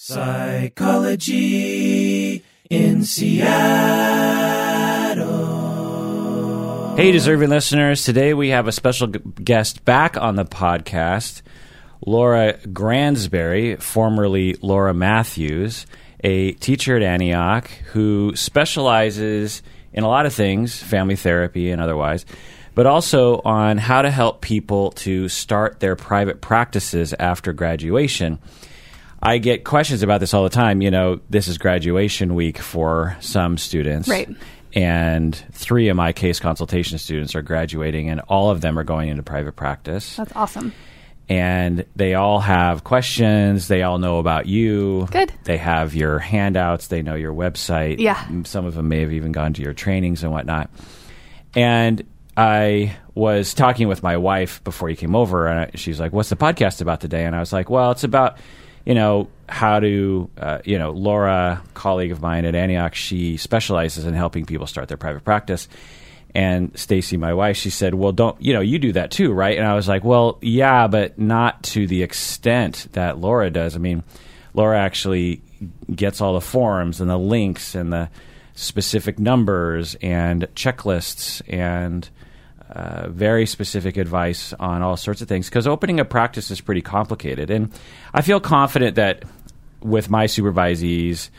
Psychology in Seattle. Hey, deserving listeners. Today we have a special guest back on the podcast, Laura Gransberry, formerly Laura Matthews, a teacher at Antioch who specializes in a lot of things, family therapy and otherwise, but also on how to help people to start their private practices after graduation. I get questions about this all the time. You know, this is graduation week for some students. Right. And three of my case consultation students are graduating, and all of them are going into private practice. That's awesome. And they all have questions. They all know about you. Good. They have your handouts. They know your website. Yeah. Some of them may have even gone to your trainings and whatnot. And I was talking with my wife before you came over, and I, she's like, "What's the podcast about today?" And I was like, "Well, it's about." You know how to uh, you know Laura, colleague of mine at Antioch, she specializes in helping people start their private practice. And Stacy, my wife, she said, "Well, don't you know you do that too, right?" And I was like, "Well, yeah, but not to the extent that Laura does. I mean, Laura actually gets all the forms and the links and the specific numbers and checklists and." Uh, very specific advice on all sorts of things because opening a practice is pretty complicated. And I feel confident that with my supervisees,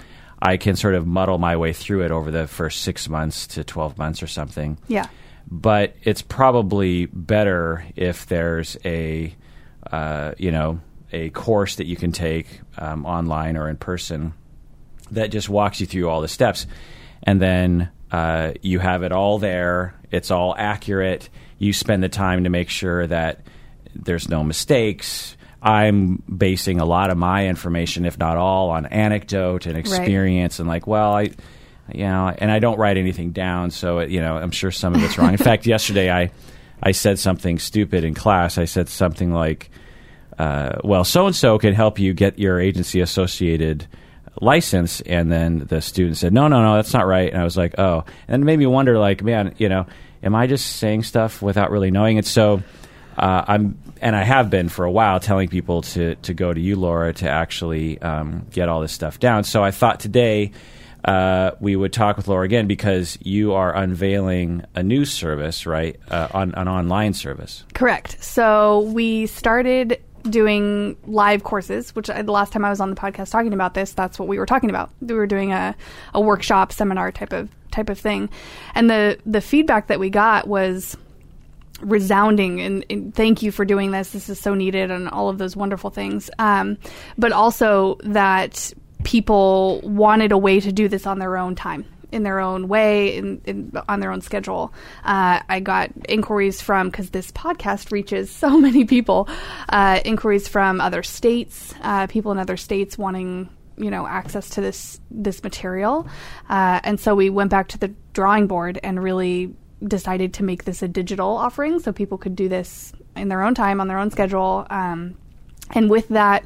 I can sort of muddle my way through it over the first six months to 12 months or something. Yeah. But it's probably better if there's a, uh, you know, a course that you can take um, online or in person that just walks you through all the steps. And then uh, you have it all there. It's all accurate. You spend the time to make sure that there's no mistakes. I'm basing a lot of my information, if not all, on anecdote and experience, and like, well, I, you know, and I don't write anything down, so it, you know, I'm sure some of it's wrong. In fact, yesterday I, I said something stupid in class. I said something like, uh, "Well, so and so can help you get your agency associated." License and then the student said no no no that's not right and i was like oh and it made me wonder like man you know am i just saying stuff without really knowing it so uh, i'm and i have been for a while telling people to to go to you laura to actually um, get all this stuff down so i thought today uh, we would talk with Laura again because you are unveiling a new service, right? Uh, on an online service. Correct. So we started doing live courses, which I, the last time I was on the podcast talking about this, that's what we were talking about. We were doing a, a workshop seminar type of type of thing, and the the feedback that we got was resounding and, and, thank you for doing this. This is so needed and all of those wonderful things. Um, but also that people wanted a way to do this on their own time in their own way in, in on their own schedule. Uh, i got inquiries from because this podcast reaches so many people uh, inquiries from other states uh, people in other states wanting you know access to this this material. Uh, and so we went back to the drawing board and really decided to make this a digital offering so people could do this in their own time on their own schedule. Um, and with that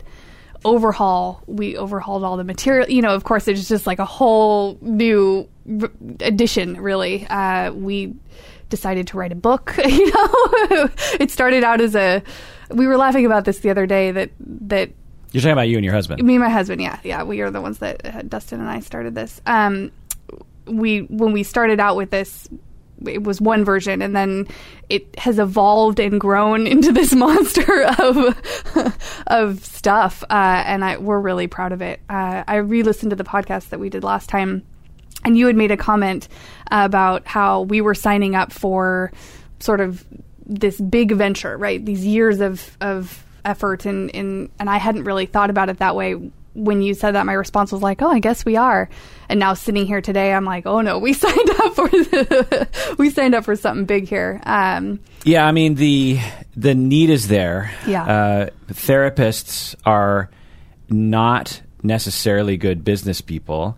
overhaul we overhauled all the material you know of course it's just like a whole new r- addition really. Uh, we decided to write a book you know? It started out as a we were laughing about this the other day that that You're talking about you and your husband. me and my husband yeah yeah we are the ones that uh, dustin and i started this. Um we when we started out with this it was one version and then it has evolved and grown into this monster of of stuff uh, and I, we're really proud of it. Uh, i re-listened to the podcast that we did last time and you had made a comment about how we were signing up for sort of this big venture right? These years of of effort and and, and i hadn't really thought about it that way when you said that, my response was like, "Oh, I guess we are." And now sitting here today, I'm like, "Oh no, we signed up for the, we signed up for something big here." Um, Yeah, I mean the the need is there. Yeah. uh, therapists are not necessarily good business people.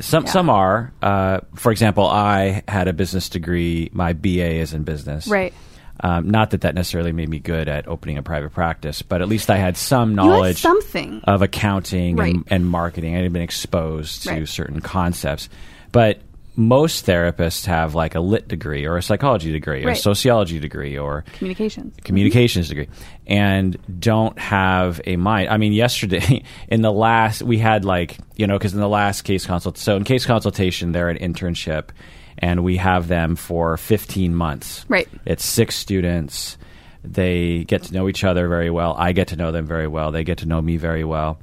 Some Yeah. some are. Uh, for example, I had a business degree. My BA is in business. right. Um, not that that necessarily made me good at opening a private practice, but at least I had some You had knowledge something. of accounting Right. and, and marketing. I had been exposed to Right. certain concepts, but most therapists have like a lit degree or a psychology degree or a sociology degree or Communications. communications degree and don't have a mind. I mean, yesterday in the last, we had like, you know, because in the last case consult, so in case consultation, they're an internship and we have them for 15 months. Right. It's six students. They get to know each other very well. I get to know them very well. They get to know me very well.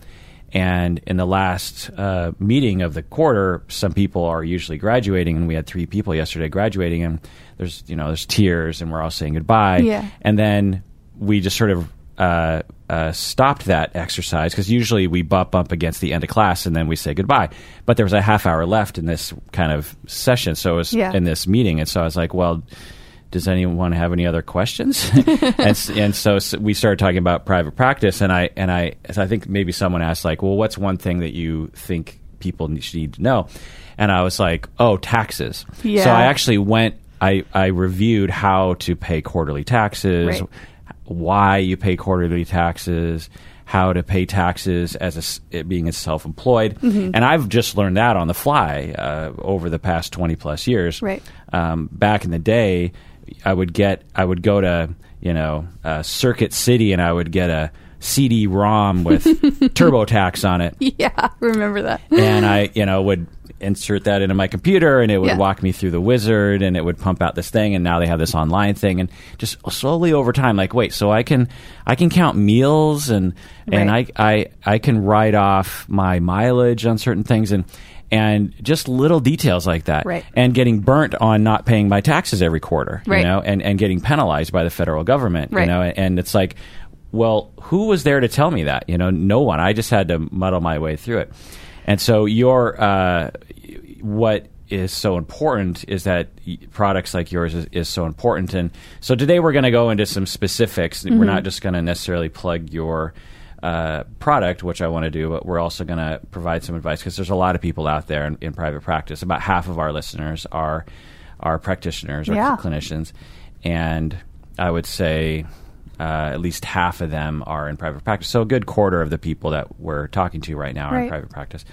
And in the last uh, meeting of the quarter, some people are usually graduating, and we had three people yesterday graduating, and there's you know there's tears, and we're all saying goodbye. Yeah. And then we just sort of uh, uh, stopped that exercise because usually we bump up against the end of class and then we say goodbye. But there was a half hour left in this kind of session, so it was Yeah. in this meeting, and so I was like, well. Does anyone have any other questions? and, and so, we started talking about private practice, and I and I so I think maybe someone asked like, well, what's one thing that you think people ne- need to know? And I was like, oh, taxes. So I actually went. I I reviewed how to pay quarterly taxes, Right. Why you pay quarterly taxes, how to pay taxes as a being a self-employed, Mm-hmm. and I've just learned that on the fly uh, over the past twenty plus years. Right. Um, back in the day, I would get I would go to you know uh, Circuit City and I would get a CD-ROM with TurboTax on it, Yeah, remember that. and I you know would insert that into my computer and it would Yeah. walk me through the wizard and it would pump out this thing and now they have this online thing and just slowly over time like wait so I can I can count meals and and Right. I, I I can write off my mileage on certain things and and just little details like that Right. and getting burnt on not paying my taxes every quarter you know and and getting penalized by the federal government Right. you know and it's like well who was there to tell me that you know no one I just had to muddle my way through it and so your uh, what is so important is that products like yours is, is so important. And so today we're going to go into some specifics. We're not just going to necessarily plug your uh, product, which I want to do, but we're also going to provide some advice because there's a lot of people out there in, in private practice. About half of our listeners are are practitioners or Yeah. clinicians, and I would say uh, at least half of them are in private practice. So a good quarter of the people that we're talking to right now are in private practice.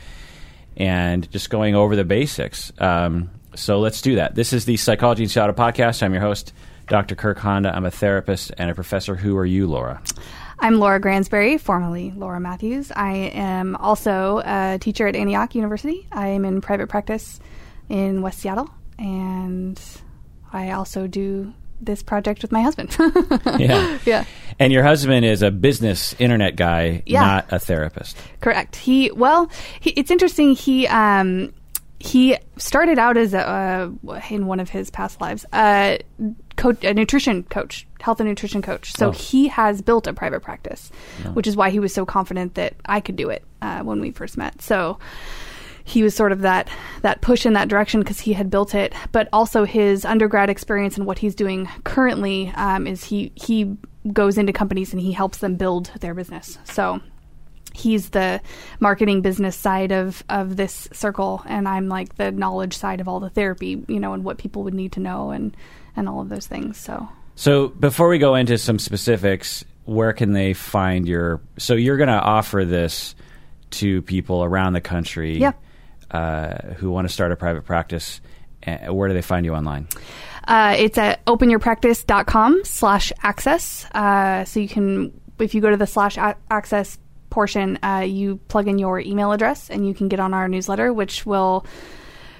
And just going over the basics. Um, so let's do that. This is the Psychology in Seattle podcast. I'm your host, Dr. Kirk Honda. I'm a therapist and a professor. Who are you, Laura? I'm Laura Gransberry, formerly Laura Matthews. I am also a teacher at Antioch University. I am in private practice in West Seattle, and I also do this project with my husband. Yeah. yeah, And your husband is a business internet guy, Yeah. not a therapist. correct. He well, he, it's interesting. He um he started out as a uh, in one of his past lives a coach, a nutrition coach, health and nutrition coach. So Oh. he has built a private practice, which is why he was so confident that I could do it uh, when we first met. So he was sort of that that push in that direction because he had built it, but also his undergrad experience and what he's doing currently um, is he he goes into companies and he helps them build their business. So he's the marketing business side of of this circle and I'm like the knowledge side of all the therapy, you know, and what people would need to know and and all of those things. So So before we go into some specifics, where can they find your? So you're going to offer this to people around the country Yeah. Uh, who want to start a private practice. Uh, where do they find you online? Uh, it's at openyourpractice.com slash access. Uh, so you can, if you go to the slash a- access portion, uh, you plug in your email address and you can get on our newsletter, which will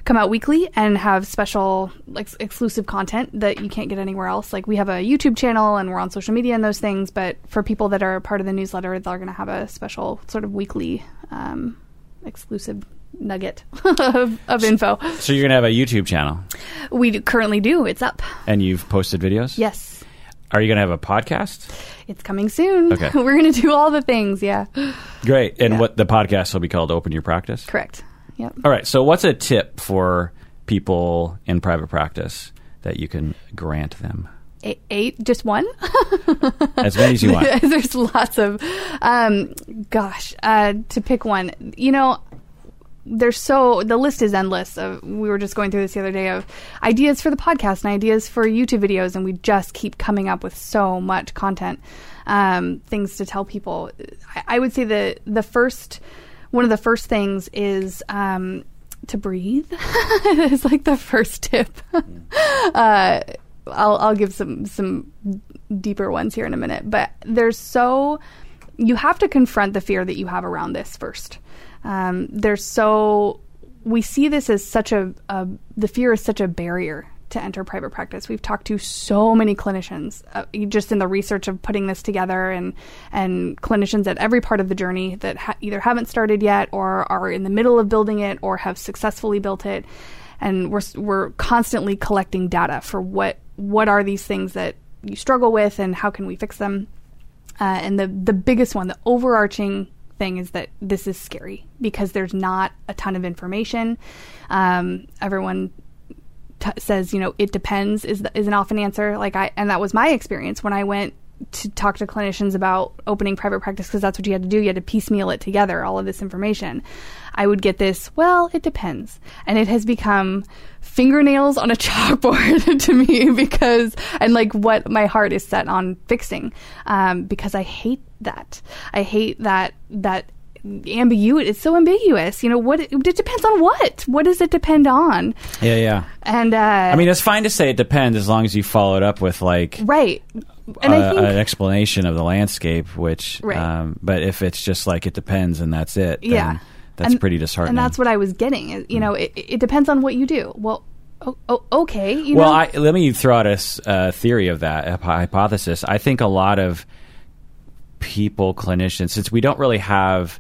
come out weekly and have special like exclusive content that you can't get anywhere else like we have a youtube channel and we're on social media and those things but for people that are part of the newsletter they're going to have a special sort of weekly um, exclusive nugget of, of info So you're going to have a YouTube channel, we do, currently do it's up and you've posted videos. yes Are you going to have a podcast? It's coming soon. Okay. We're going to do all the things. Yeah. Great. And Yeah. what the podcast will be called? Open Your Practice. Correct. Yep. All right. So what's a tip for people in private practice that you can grant them? Eight, eight just one? As many as you want. There's lots of, um, gosh, uh, to pick one. You know, there's so the list is endless. Of, we were just going through this the other day of ideas for the podcast and ideas for YouTube videos, and we just keep coming up with so much content, um, things to tell people. I, I would say the the first one of the first things is um, to breathe is like the first tip. uh, I'll I'll give some some deeper ones here in a minute, but there's so you have to confront the fear that you have around this first. Um, there's so we see this as such a, a the fear is such a barrier to enter private practice. We've talked to so many clinicians uh, just in the research of putting this together, and and clinicians at every part of the journey that ha- either haven't started yet, or are in the middle of building it, or have successfully built it. And we're we're constantly collecting data for what what are these things that you struggle with, and how can we fix them. Uh, and the the biggest one, the overarching thing is that this is scary because there's not a ton of information. Um, everyone t- says, you know, it depends is is an often answer. Like I, and that was my experience when I went to talk to clinicians about opening private practice because that's what you had to do. You had to piecemeal it together, all of this information. I would get this, well, it depends. And it has become fingernails on a chalkboard to me because, and like what my heart is set on fixing, um, because I hate that. I hate that, that ambiguity. It's so ambiguous. You know, what, it, it depends on what? What does it depend on? Yeah, yeah. And, uh, I mean, it's fine to say it depends as long as you follow it up with like right. And uh, think, an explanation of the landscape. Which, Right. um, but if it's just like it depends and that's it, then Yeah. that's And- pretty disheartening. And that's what I was getting. You know, it, it depends on what you do. Well, oh, oh, okay. You well, I, let me throw out a uh, theory of that a hypothesis. I think a lot of people, clinicians, since we don't really have,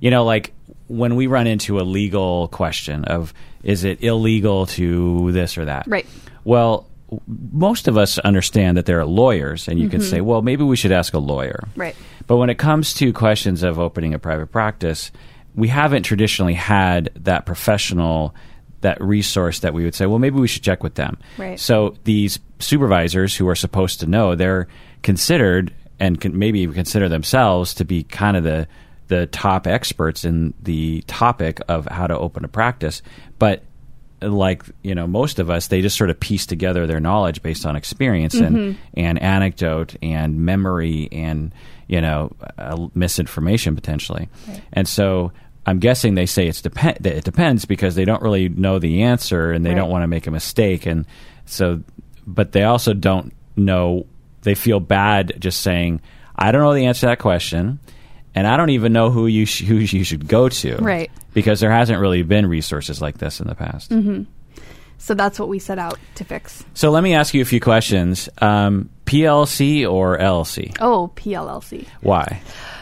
you know, like when we run into a legal question of is it illegal to this or that? Right. Well, most of us understand that there are lawyers, and you can say, well, maybe we should ask a lawyer. Mm-hmm. Right. But when it comes to questions of opening a private practice, we haven't traditionally had that professional, that resource that we would say, well, maybe we should check with them. Right. So these supervisors who are supposed to know, they're considered and can maybe even consider themselves to be kind of the the top experts in the topic of how to open a practice, but like you know most of us they just sort of piece together their knowledge based on experience and and anecdote and memory and you know uh, misinformation potentially. And so i'm guessing they say it's depend that it depends because they don't really know the answer and they Right. don't want to make a mistake and so but they also don't know they feel bad just saying i don't know the answer to that question and i don't even know who you sh- who you should go to Right. because there hasn't really been resources like this in the past. so that's what we set out to fix. So let me ask you a few questions. Um, PLC or LLC? Oh, PLLC. Why?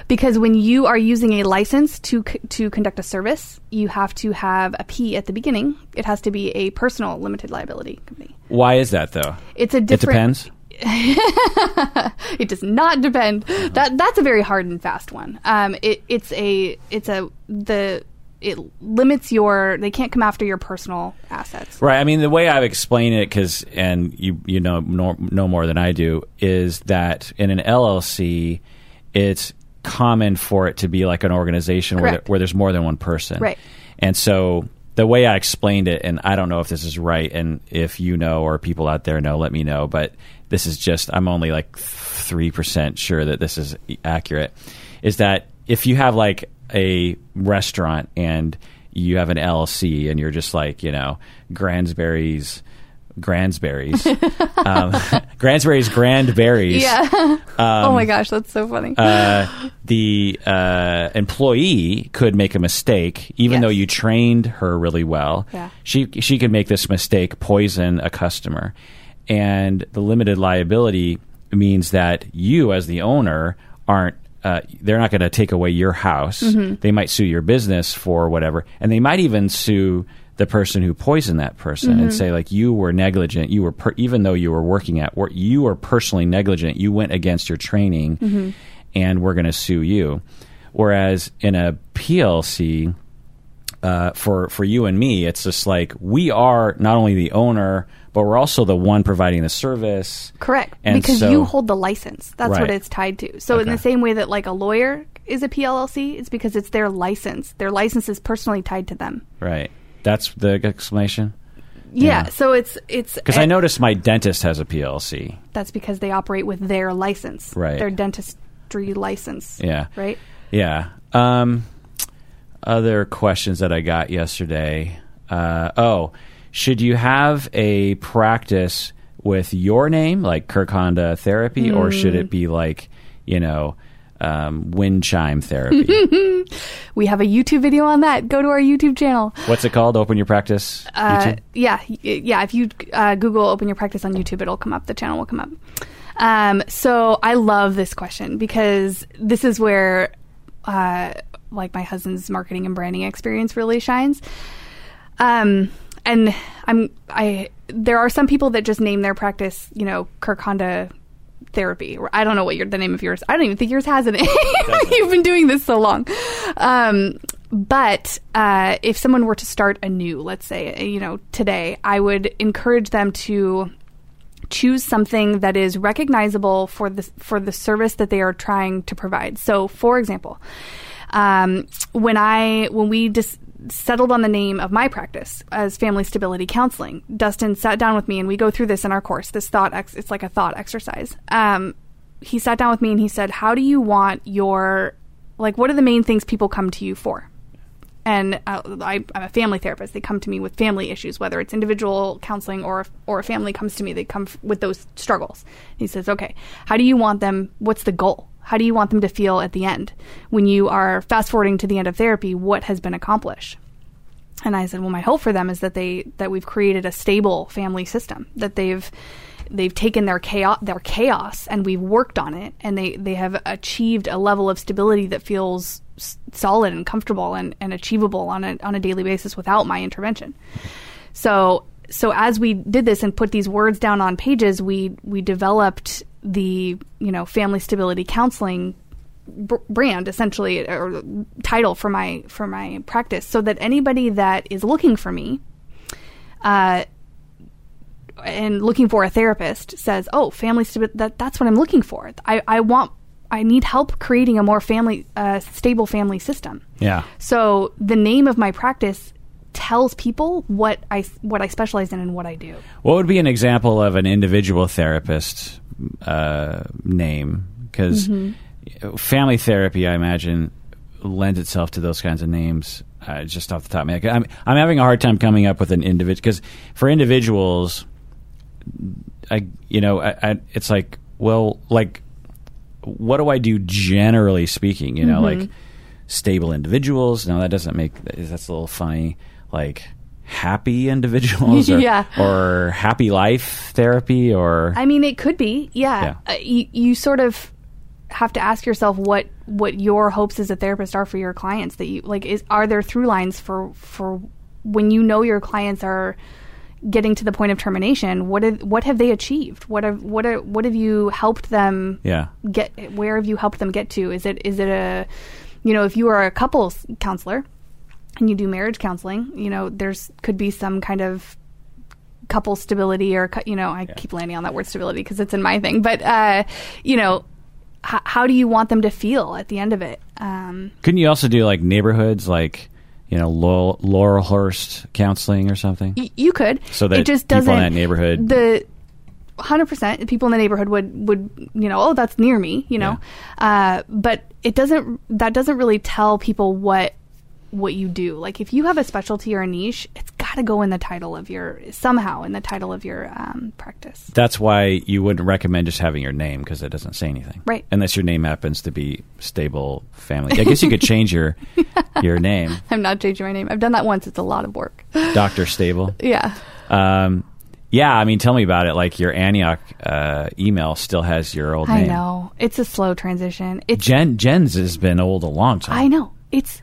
Because when you are using a license to c- to conduct a service, you have to have a P at the beginning. It has to be a personal limited liability company. Why is that though? It's a It different. depends. It does not depend. That that's a very hard and fast one. Um, it it's a it's a the it limits your. They can't come after your personal assets. Right. I mean, the way I've explained it, because and you you know know, know more than I do, is that in an LLC, it's common for it to be like an organization where there's more than one person. Right. And so the way I explained it, and I don't know if this is right, and if you know or people out there know, let me know. But this is just I'm only like three percent sure that this is accurate. Is that if you have like a restaurant and you have an LLC and you're just like you know Gransberry's Gransberries, um, Gransberry's Grandberries Yeah. oh my gosh, that's so funny. uh, the uh, employee could make a mistake, even Yes. though you trained her really well. Yeah. She she could make this mistake, poison a customer, and the limited liability means that you, as the owner, aren't. Uh, they're not going to take away your house. Mm-hmm. They might sue your business for whatever, and they might even sue the person who poisoned that person and Mm-hmm. say like you were negligent. You were per- even though you were working at work, you were personally negligent. You went against your training Mm-hmm. and we're going to sue you. Whereas in a PLC, uh, for for you and me, it's just like we are not only the owner, but we're also the one providing the service. Correct. And because so- you hold the license. That's what it's tied to. So in the same way that like a lawyer is a PLLC, it's because it's their license. Their license is personally tied to them. Right. That's the explanation. Yeah. Yeah. So it's it's Because I noticed my dentist has a PLC. that's because they operate with their license. Right. Their dentistry license. Yeah. Right? Yeah. Um, other questions that I got yesterday. Uh, oh, should you have a practice with your name, like Kirk Honda Therapy, or should it be like, you know, um, wind chime therapy? We have a YouTube video on that. Go to our YouTube channel. What's it called? Open Your Practice? Uh, yeah, yeah. If you uh, Google "Open Your Practice" on YouTube, it'll come up. The channel will come up. Um, so I love this question because this is where, uh, like, my husband's marketing and branding experience really shines. Um, and I'm I there are some people that just name their practice, you know, Kirk Honda therapy. Or I don't know what your the name of yours. I don't even think yours has a name. You've been doing this so long. Um, but uh, if someone were to start anew, let's say, you know, today, I would encourage them to choose something that is recognizable for the for the service that they are trying to provide. So, for example, um, when I when we dis- settled on the name of my practice as Family Stability Counseling, Dustin sat down with me and we go through this in our course. This thought ex- it's like a thought exercise. Um, he sat down with me and he said, "How do you want your like? What are the main things people come to you for?" and uh, I, I'm a family therapist. They come to me with family issues, whether it's individual counseling or or a family comes to me. They come f- with those struggles. He says, "Okay, how do you want them? What's the goal? How do you want them to feel at the end when you are fast forwarding to the end of therapy? What has been accomplished?" And I said, "Well, my hope for them is that they that we've created a stable family system that they've." They've taken their chaos, their chaos, and we've worked on it, and they, they have achieved a level of stability that feels solid and comfortable and, and achievable on a on a daily basis without my intervention. So so as we did this and put these words down on pages, we we developed the you know family stability counseling br- brand essentially or title for my for my practice, so that anybody that is looking for me. Uh, and looking for a therapist says, "Oh, family stability that, that's what I'm looking for. I I want I need help creating a more family uh, stable family system." Yeah. So the name of my practice tells people what I what I specialize in and what I do. What would be an example of an individual therapist uh, name? Because Mm-hmm. family therapy, I imagine, lends itself to those kinds of names. Uh, just off the top of my head, I'm I'm having a hard time coming up with an individual because for individuals, I you know I, I, it's like well like what do I do generally speaking? You know, Mm-hmm. like stable individuals. No, that doesn't make that's a little funny. Like happy individuals, or, Yeah. or happy life therapy, or I mean, it could be, yeah. Yeah. Uh, you, you sort of have to ask yourself what what your hopes as a therapist are for your clients. That you like, is are there through lines for for when you know your clients are getting to the point of termination? What have what have they achieved? What have what are, what have you helped them yeah, get? Where have you helped them get to? Is it is it a you know if you are a couples counselor and you do marriage counseling, you know there's could be some kind of couple stability or you know I keep landing on that word stability because it's in my thing, but uh, you know h- how do you want them to feel at the end of it? Um, couldn't you also do like neighborhoods, like you know Laurel, Laurelhurst counseling or something? y- you could So that it just people in doesn't that neighborhood- the. Hundred percent. People in the neighborhood would would you know oh that's near me you know, uh, but it doesn't that doesn't really tell people what what you do. Like if you have a specialty or a niche, it's got to go in the title of your somehow in the title of your um, practice. That's why you wouldn't recommend just having your name because it doesn't say anything, Right. Unless your name happens to be stable family. I guess you could change your your name, I'm not changing my name. I've done that once. It's a lot of work. Doctor Stable. yeah. Um, yeah, I mean, tell me about it. Like your Antioch uh, email still has your old I name. I know. It's a slow transition. It's Jen Jen's has been old a long time. I know. It's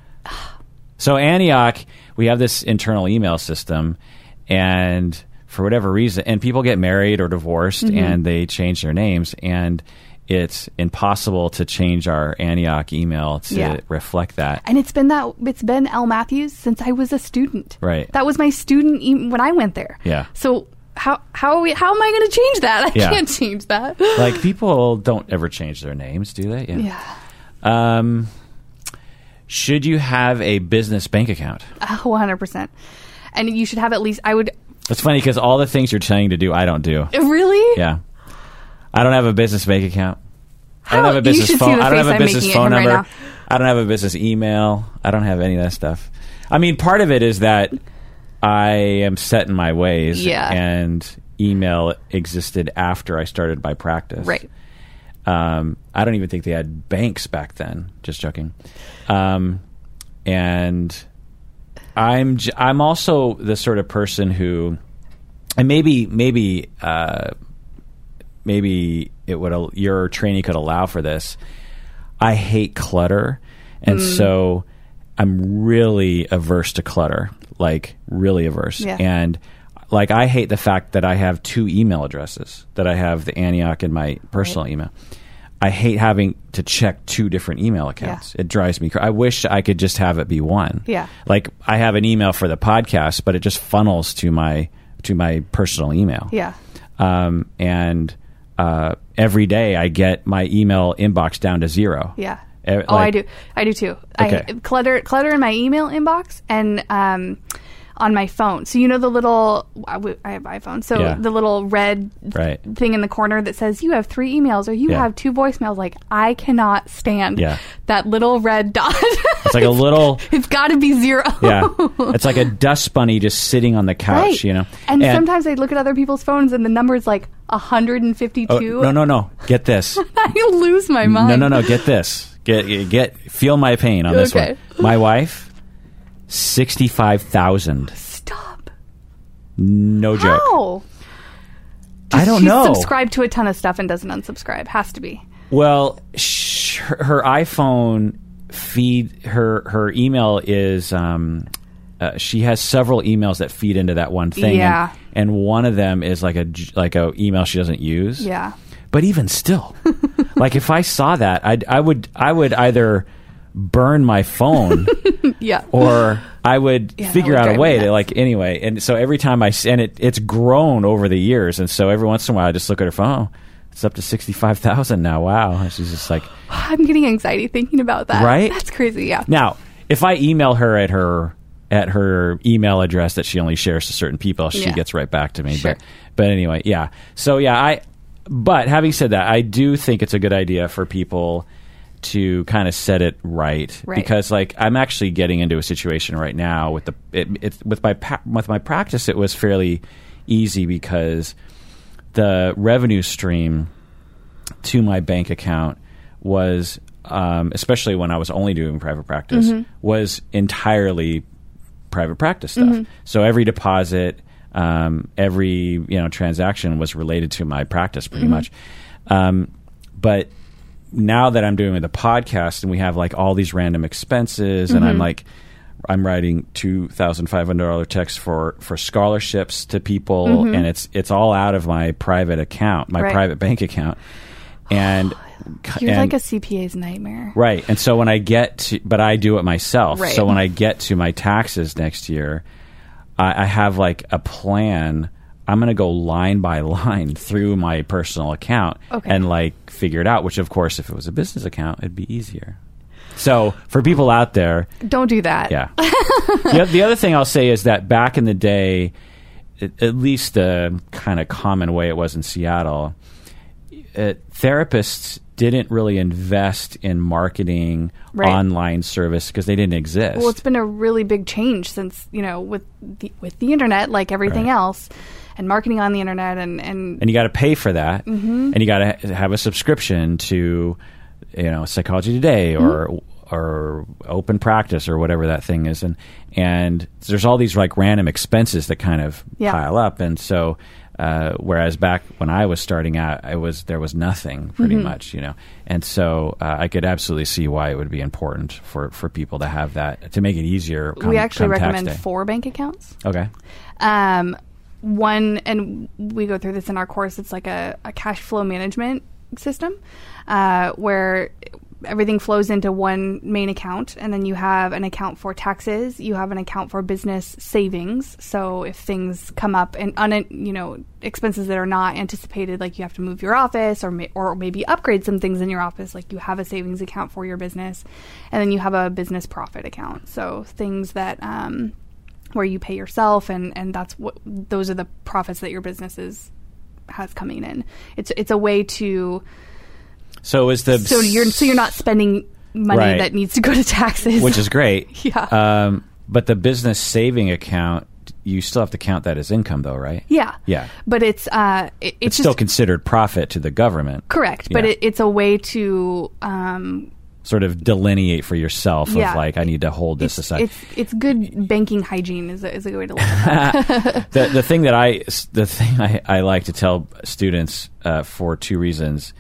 So Antioch, we have this internal email system, and for whatever reason, and people get married or divorced, Mm-hmm. and they change their names, and it's impossible to change our Antioch email to Yeah. reflect that. and it's been that it's been L Matthews since I was a student. Right. That was my student e- when I went there. Yeah. So how how are we, how am I going to change that? I Yeah. can't change that. Like people don't ever change their names, do they? yeah. Um, should you have a business bank account? One hundred percent. And you should have at least. I would It's funny because all the things you're telling to do, I don't do. really. Yeah. I don't have a business bank account. I don't How- have a business phone. I don't have a business phone him right number. I don't have a business email. I don't have any of that stuff. I mean, part of it is that I am set in my ways. Yeah. And email existed after I started my practice. Right. Um, I don't even think they had banks back then. Just joking. Um, and I'm j- I'm also the sort of person who, and maybe maybe uh, maybe it would al- your training could allow for this. I hate clutter, and Mm. so I'm really averse to clutter, like really averse. Yeah. And like I hate the fact that I have two email addresses. That I have the Antioch and my personal email. I hate having to check two different email accounts. It drives me. I wish I could just have it be one. Yeah. Like I have an email for the podcast, but it just funnels to my to my personal email. Yeah. Um, and uh, every day I get my email inbox down to zero. Yeah. Eh, oh, I do. I do too. Okay. I clutter clutter in my email inbox and um, on my phone. So you know the little I have iPhone. So Yeah. the little red Right. thing in the corner that says you have three emails or you Yeah. have two voicemails. Like I cannot stand Yeah. that little red dot. It's like a little. it's got to be zero. yeah, it's like a dust bunny just sitting on the couch, Right. you know. And, sometimes I look at other people's phones and the number's like 152. oh, no, no, no. Get this. I lose my mind. No, no, no. Get this. Get get. Feel my pain on this Okay. one. My wife, sixty-five thousand. Stop. No joke. How? I don't She's know. subscribed to a ton of stuff and doesn't unsubscribe. Has to be. Well, sh- her, iPhone feed her her email is um, uh, she has several emails that feed into that one thing. Yeah. and, and one of them is like a like a email she doesn't use. Yeah. But even still, like if I saw that, I'd, I would I would either burn my phone Yeah. or I would Yeah, figure would out a way to like anyway. And so every time I and it it's grown over the years, and so every once in a while I just look at her phone. Oh, it's up to sixty five thousand now. Wow, and she's just like. I'm getting anxiety thinking about that. Right? That's crazy. Yeah. Now, if I email her at her at her email address that she only shares to certain people, she Yeah. gets right back to me. Sure. But but anyway, yeah. So yeah, I but having said that, I do think it's a good idea for people to kind of set it right, Right. because like I'm actually getting into a situation right now with the it, it, with my with my practice it was fairly easy because the revenue stream to my bank account was, um, especially when I was only doing private practice, was entirely private practice stuff. So every deposit, um, every you know transaction was related to my practice pretty much. Um, but now that I'm doing the podcast and we have like all these random expenses, and I'm mm-hmm. like. I'm writing two thousand five hundred dollar checks for for scholarships to people, mm-hmm. and it's it's all out of my private account, my Right. private bank account, and You're and- like a CPA's nightmare. Right. And so when I get to, but I do it myself. Right. So when I get to my taxes next year, I, I have like a plan. I'm going to go line by line through my personal account Okay. and like figure it out, which of course, if it was a business account, it'd be easier. So for people out there, Don't do that. yeah. the, the other thing I'll say is that back in the day, at, at least the kind of common way it was in Seattle, uh, therapists didn't really invest in marketing Right. online service because they didn't exist. Well, it's been a really big change since you know with the, with the internet, like everything Right. else, and marketing on the internet, and and, and you got to pay for that, Mm-hmm. and you got to ha- have a subscription to, you know, Psychology Today or Mm-hmm. or Open Practice or whatever that thing is, and and there's all these like random expenses that kind of Yeah. pile up, and so. Uh, whereas back when I was starting out, I was there was nothing pretty Mm-hmm. much, you know, and so uh, I could absolutely see why it would be important for, for people to have that to make it easier. Come, we actually recommend four bank accounts. Okay, Um, one, and we go through this in our course. It's like a, a cash flow management system uh, where everything flows into one main account, and then you have an account for taxes. You have an account for business savings. So if things come up and un, you know expenses that are not anticipated, like you have to move your office or may, or maybe upgrade some things in your office, like you have a savings account for your business, and then you have a business profit account. So things that um, where you pay yourself and and that's what those are the profits that your business is has coming in it's it's a way to so is the so you're so you're not spending money Right. that needs to go to taxes which is great. Yeah. Um, but the business saving account you still have to count that as income, though, right? Yeah. Yeah. But it's uh, it, it's, It's just still considered profit to the government. correct. But it, it's a way to um, Sort of delineate for yourself Yeah. of like, I need to hold this it's, aside. it's it's good banking hygiene is a, is a good way to look at that. the the thing that I the thing I, I like to tell students uh, for two reasons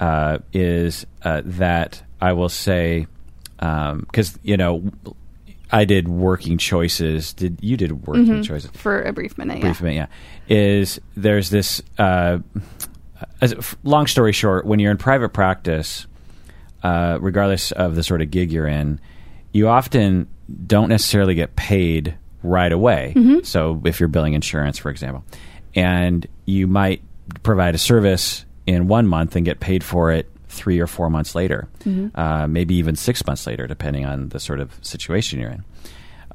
uh, is uh, that I will say because you know I did working choices. Did you did working choices? for a brief minute. brief yeah. minute, yeah. Is there's this uh, as, long story short, when you're in private practice, uh, regardless of the sort of gig you're in, you often don't necessarily get paid right away. So if you're billing insurance, for example, and you might provide a service in one month and get paid for it three or four months later, uh, maybe even six months later, depending on the sort of situation you're in.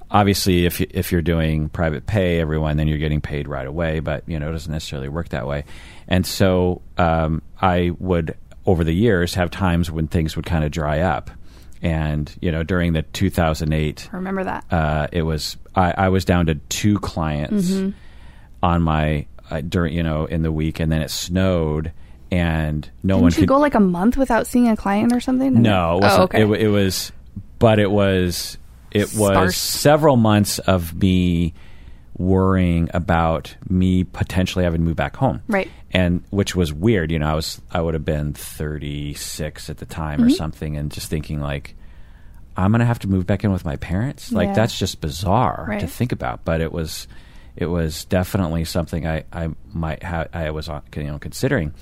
Obviously if you, if you're doing private pay everyone then you're getting paid right away but you know it doesn't necessarily work that way. And so um, I would over the years have times when things would kind of dry up and you know during the 2008 I remember that. uh, it was I, I was down to two clients Mm-hmm. on my uh, during you know in the week and then it snowed and no one Didn't you could go like a month without seeing a client or something? no, it wasn't. oh, okay. It, it was, but it was it was Sparse. several months of me worrying about me potentially having to move back home. Right. And which was weird. You know, I was I would have been thirty six at the time Mm-hmm. or something, and just thinking like. I'm gonna have to move back in with my parents. Like Yeah. that's just bizarre to think about. But it was, it was definitely something I, I might have I was you know considering,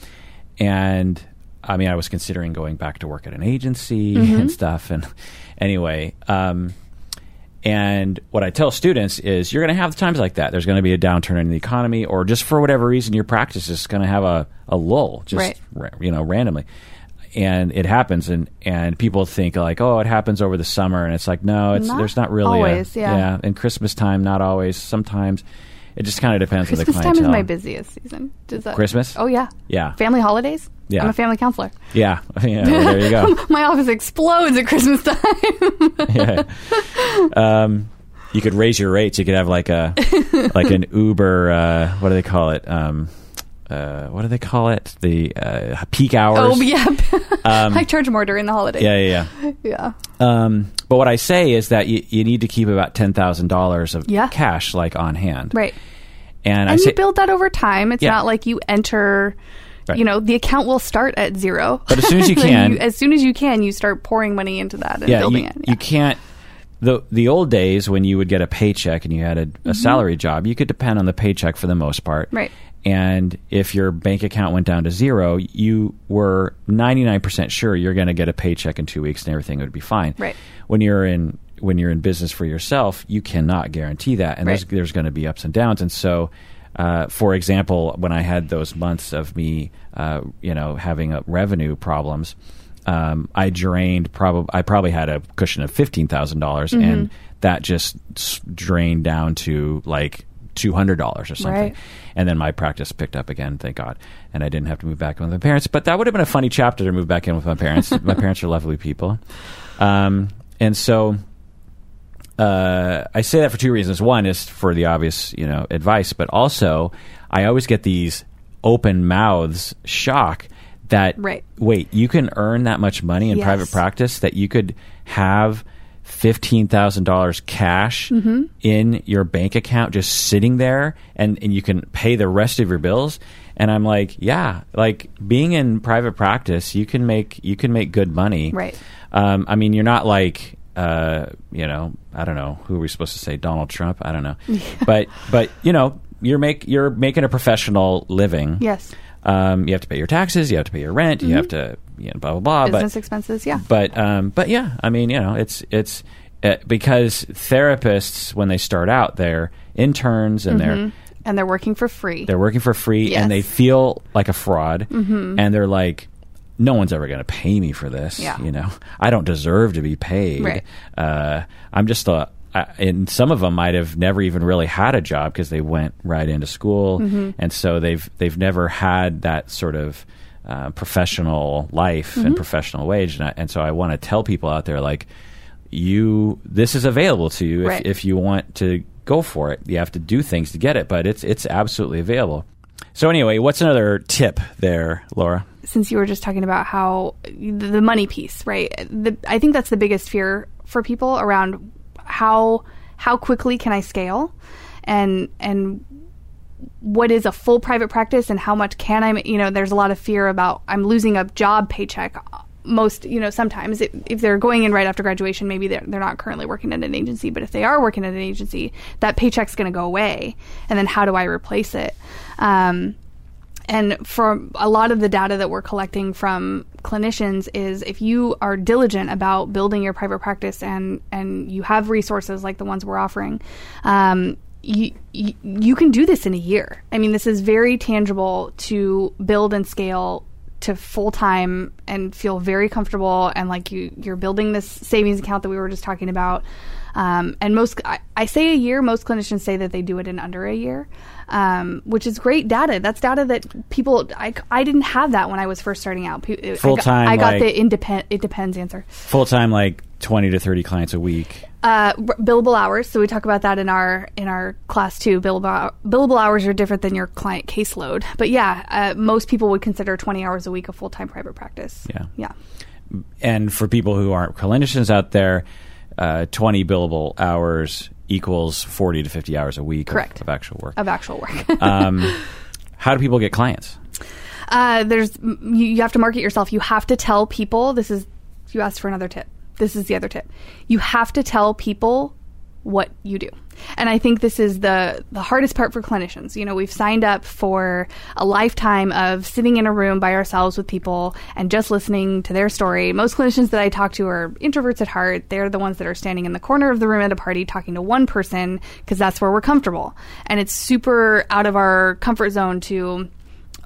and I mean I was considering going back to work at an agency and stuff. And anyway, um, and what I tell students is you're going to have times like that. There's going to be a downturn in the economy, or just for whatever reason, your practice is going to have a, a lull, just Right. you know, randomly. And it happens, and, and people think like, oh, it happens over the summer, and it's like, no, it's Not there's not really always, a, yeah. and Christmas time, not always. Sometimes it just kind of depends on the Christmas time is my busiest season. Does that Christmas? Oh yeah. Yeah. Family holidays. Yeah. I'm a family counselor. Yeah, yeah. Well, there you go. My office explodes at Christmas time. yeah. Um, you could raise your rates. You could have like a like an Uber. Uh, what do they call it? Um, uh, what do they call it? The uh, peak hours. oh yeah. I charge more during the holidays. yeah, yeah, Yeah. yeah. Um, but what I say is that you, you need to keep about ten thousand dollars of Yeah. cash like on hand. Right. And, I And say, you build that over time. It's Yeah. not like you enter. Right. You know, the account will start at zero. But as soon as you can- as soon as you can, you start pouring money into that and yeah, building you, it. you can't. The the old days when you would get a paycheck and you had a, a salary job, you could depend on the paycheck for the most part. Mm-hmm. Right. And if your bank account went down to zero, you were 99% sure you're going to get a paycheck in 2 weeks and everything would be fine. Right. When you're in when you're in business for yourself, you cannot guarantee that and there's Right. there's going to be ups and downs and so uh, for example, when I had those months of me, uh, you know, having uh, revenue problems, um, I drained probably I probably had a cushion of fifteen dollars, Mm-hmm. and that just drained down to like two hundred dollars or something. Right. And then my practice picked up again, thank God, and I didn't have to move back in with my parents. But that would have been a funny chapter to move back in with my parents. my parents are lovely people, um, and so uh, I say that for two reasons. One is for the obvious, you know, advice, but also I always get these open mouths shock that Right. wait, you can earn that much money in Yes. private practice that you could have fifteen thousand dollars cash Mm-hmm. in your bank account just sitting there and, and you can pay the rest of your bills. And I'm like, yeah, like being in private practice, you can make you can make good money. Right. Um, I mean, you're not like, uh, you know, I don't know who are we supposed to say, Donald Trump. I don't know, but but you know, you're make you're making a professional living. Yes. Um, you have to pay your taxes. You have to pay your rent. You have to, you know, blah blah blah. Business but expenses. Yeah. but um, but yeah, I mean, you know, it's it's uh, because therapists when they start out, they're interns and they're and they're working for free. they're working for free Yes. and they feel like a fraud and they're like no one's ever going to pay me for this Yeah. you know i don't deserve to be paid Right. uh, i'm just a I, and some of them might have never even really had a job because they went right into school Mm-hmm. and so they've they've never had that sort of uh, professional life Mm-hmm. and professional wage and, I, and so i want to tell people out there like you this is available to you if, Right. if you want to go for it. You have to do things to get it, but it's it's absolutely available. So anyway, what's another tip there, Laura? since you were just talking about how the money piece, right? The, I think that's the biggest fear for people around how how quickly can I scale, and and what is a full private practice and how much can I, you know, there's a lot of fear about I'm losing a job paycheck. Most, you know, sometimes if, if they're going in right after graduation, maybe they're, they're not currently working at an agency, but if they are working at an agency, that paycheck's going to go away. And then how do I replace it? Um, and for a lot of the data that we're collecting from clinicians is if you are diligent about building your private practice and and you have resources like the ones we're offering um, you, you, you can do this in a year. I mean, this is very tangible to build and scale to full time and feel very comfortable and like you you're building this savings account that we were just talking about. Um, and most I, I, say a year. Most clinicians say that they do it in under a year, um, which is great data. That's data that people I, I didn't have that when I was first starting out. Full time. I got, I got like, the independent. It depends answer. Full time, like twenty to thirty clients a week. Uh, billable hours. So we talk about that in our in our class too. Billable billable hours are different than your client caseload. But yeah, uh, most people would consider twenty hours a week a full time private practice. Yeah, yeah. And for people who aren't clinicians out there, uh, twenty billable hours equals forty to fifty hours a week. Correct. Of, of actual work. Of actual work. um, how do people get clients? Uh, there's you, you have to market yourself. You have to tell people. This is you asked for another tip this is the other tip. You have to tell people what you do. And I think this is the the hardest part for clinicians. You know, we've signed up for a lifetime of sitting in a room by ourselves with people and just listening to their story. Most clinicians that I talk to are introverts at heart. They're the ones that are standing in the corner of the room at a party talking to one person because that's where we're comfortable. And it's super out of our comfort zone to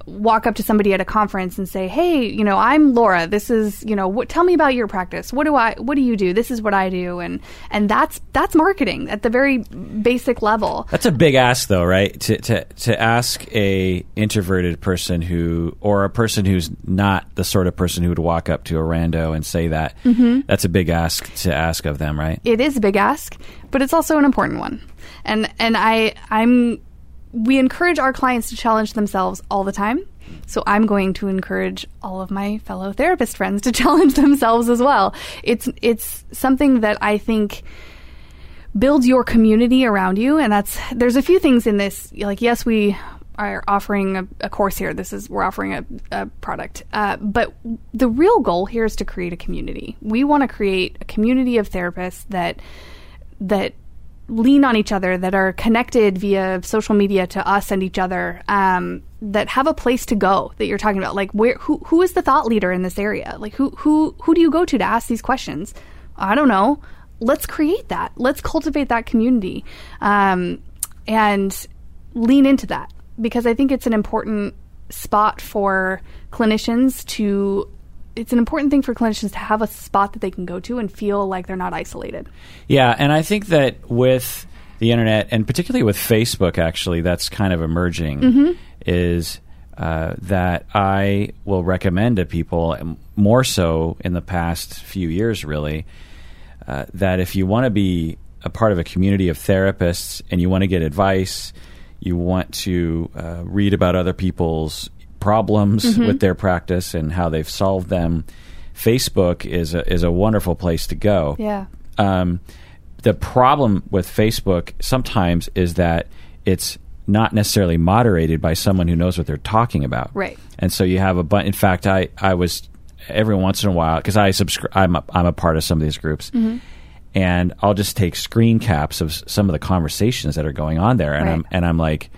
walk up to somebody at a conference and say, "Hey, you know, I'm Laura. This is, you know, what tell me about your practice. What do I what do you do? This is what I do." And and that's that's marketing at the very basic level. That's a big ask though, right? To to to ask a introverted person who or a person who's not the sort of person who would walk up to a rando and say that. Mm-hmm. That's a big ask to ask of them, right? It is a big ask, but it's also an important one. And and I I'm we encourage our clients to challenge themselves all the time. So I'm going to encourage all of my fellow therapist friends to challenge themselves as well. It's it's something that I think builds your community around you. And that's there's a few things in this. Like yes we are offering a, a course here. This is we're offering a, a product. Uh, but the real goal here is to create a community. We want to create a community of therapists that that lean on each other, that are connected via social media to us and each other, um, that have a place to go that you're talking about. Like, where who who is the thought leader in this area? Like, who who who do you go to to ask these questions? I don't know. Let's create that. Let's cultivate that community, um, and lean into that because I think it's an important spot for clinicians to it's an important thing for clinicians to have a spot that they can go to and feel like they're not isolated. Yeah, and I think that with the internet and particularly with Facebook, actually, that's kind of emerging. Mm-hmm. Is uh, that I will recommend to people more so in the past few years, really, uh, that if you want to be a part of a community of therapists and you want to get advice, you want to uh, read about other people's problems mm-hmm. with their practice and how they've solved them, Facebook is a, is a wonderful place to go. Yeah. Um, the problem with Facebook sometimes is that it's not necessarily moderated by someone who knows what they're talking about. Right. And so you have a bunch. In fact, I, I was every once in a while because I subscribe. I'm a, I'm a part of some of these groups. Mm-hmm. And I'll just take screen caps of some of the conversations that are going on there, and right. I'm and I'm like,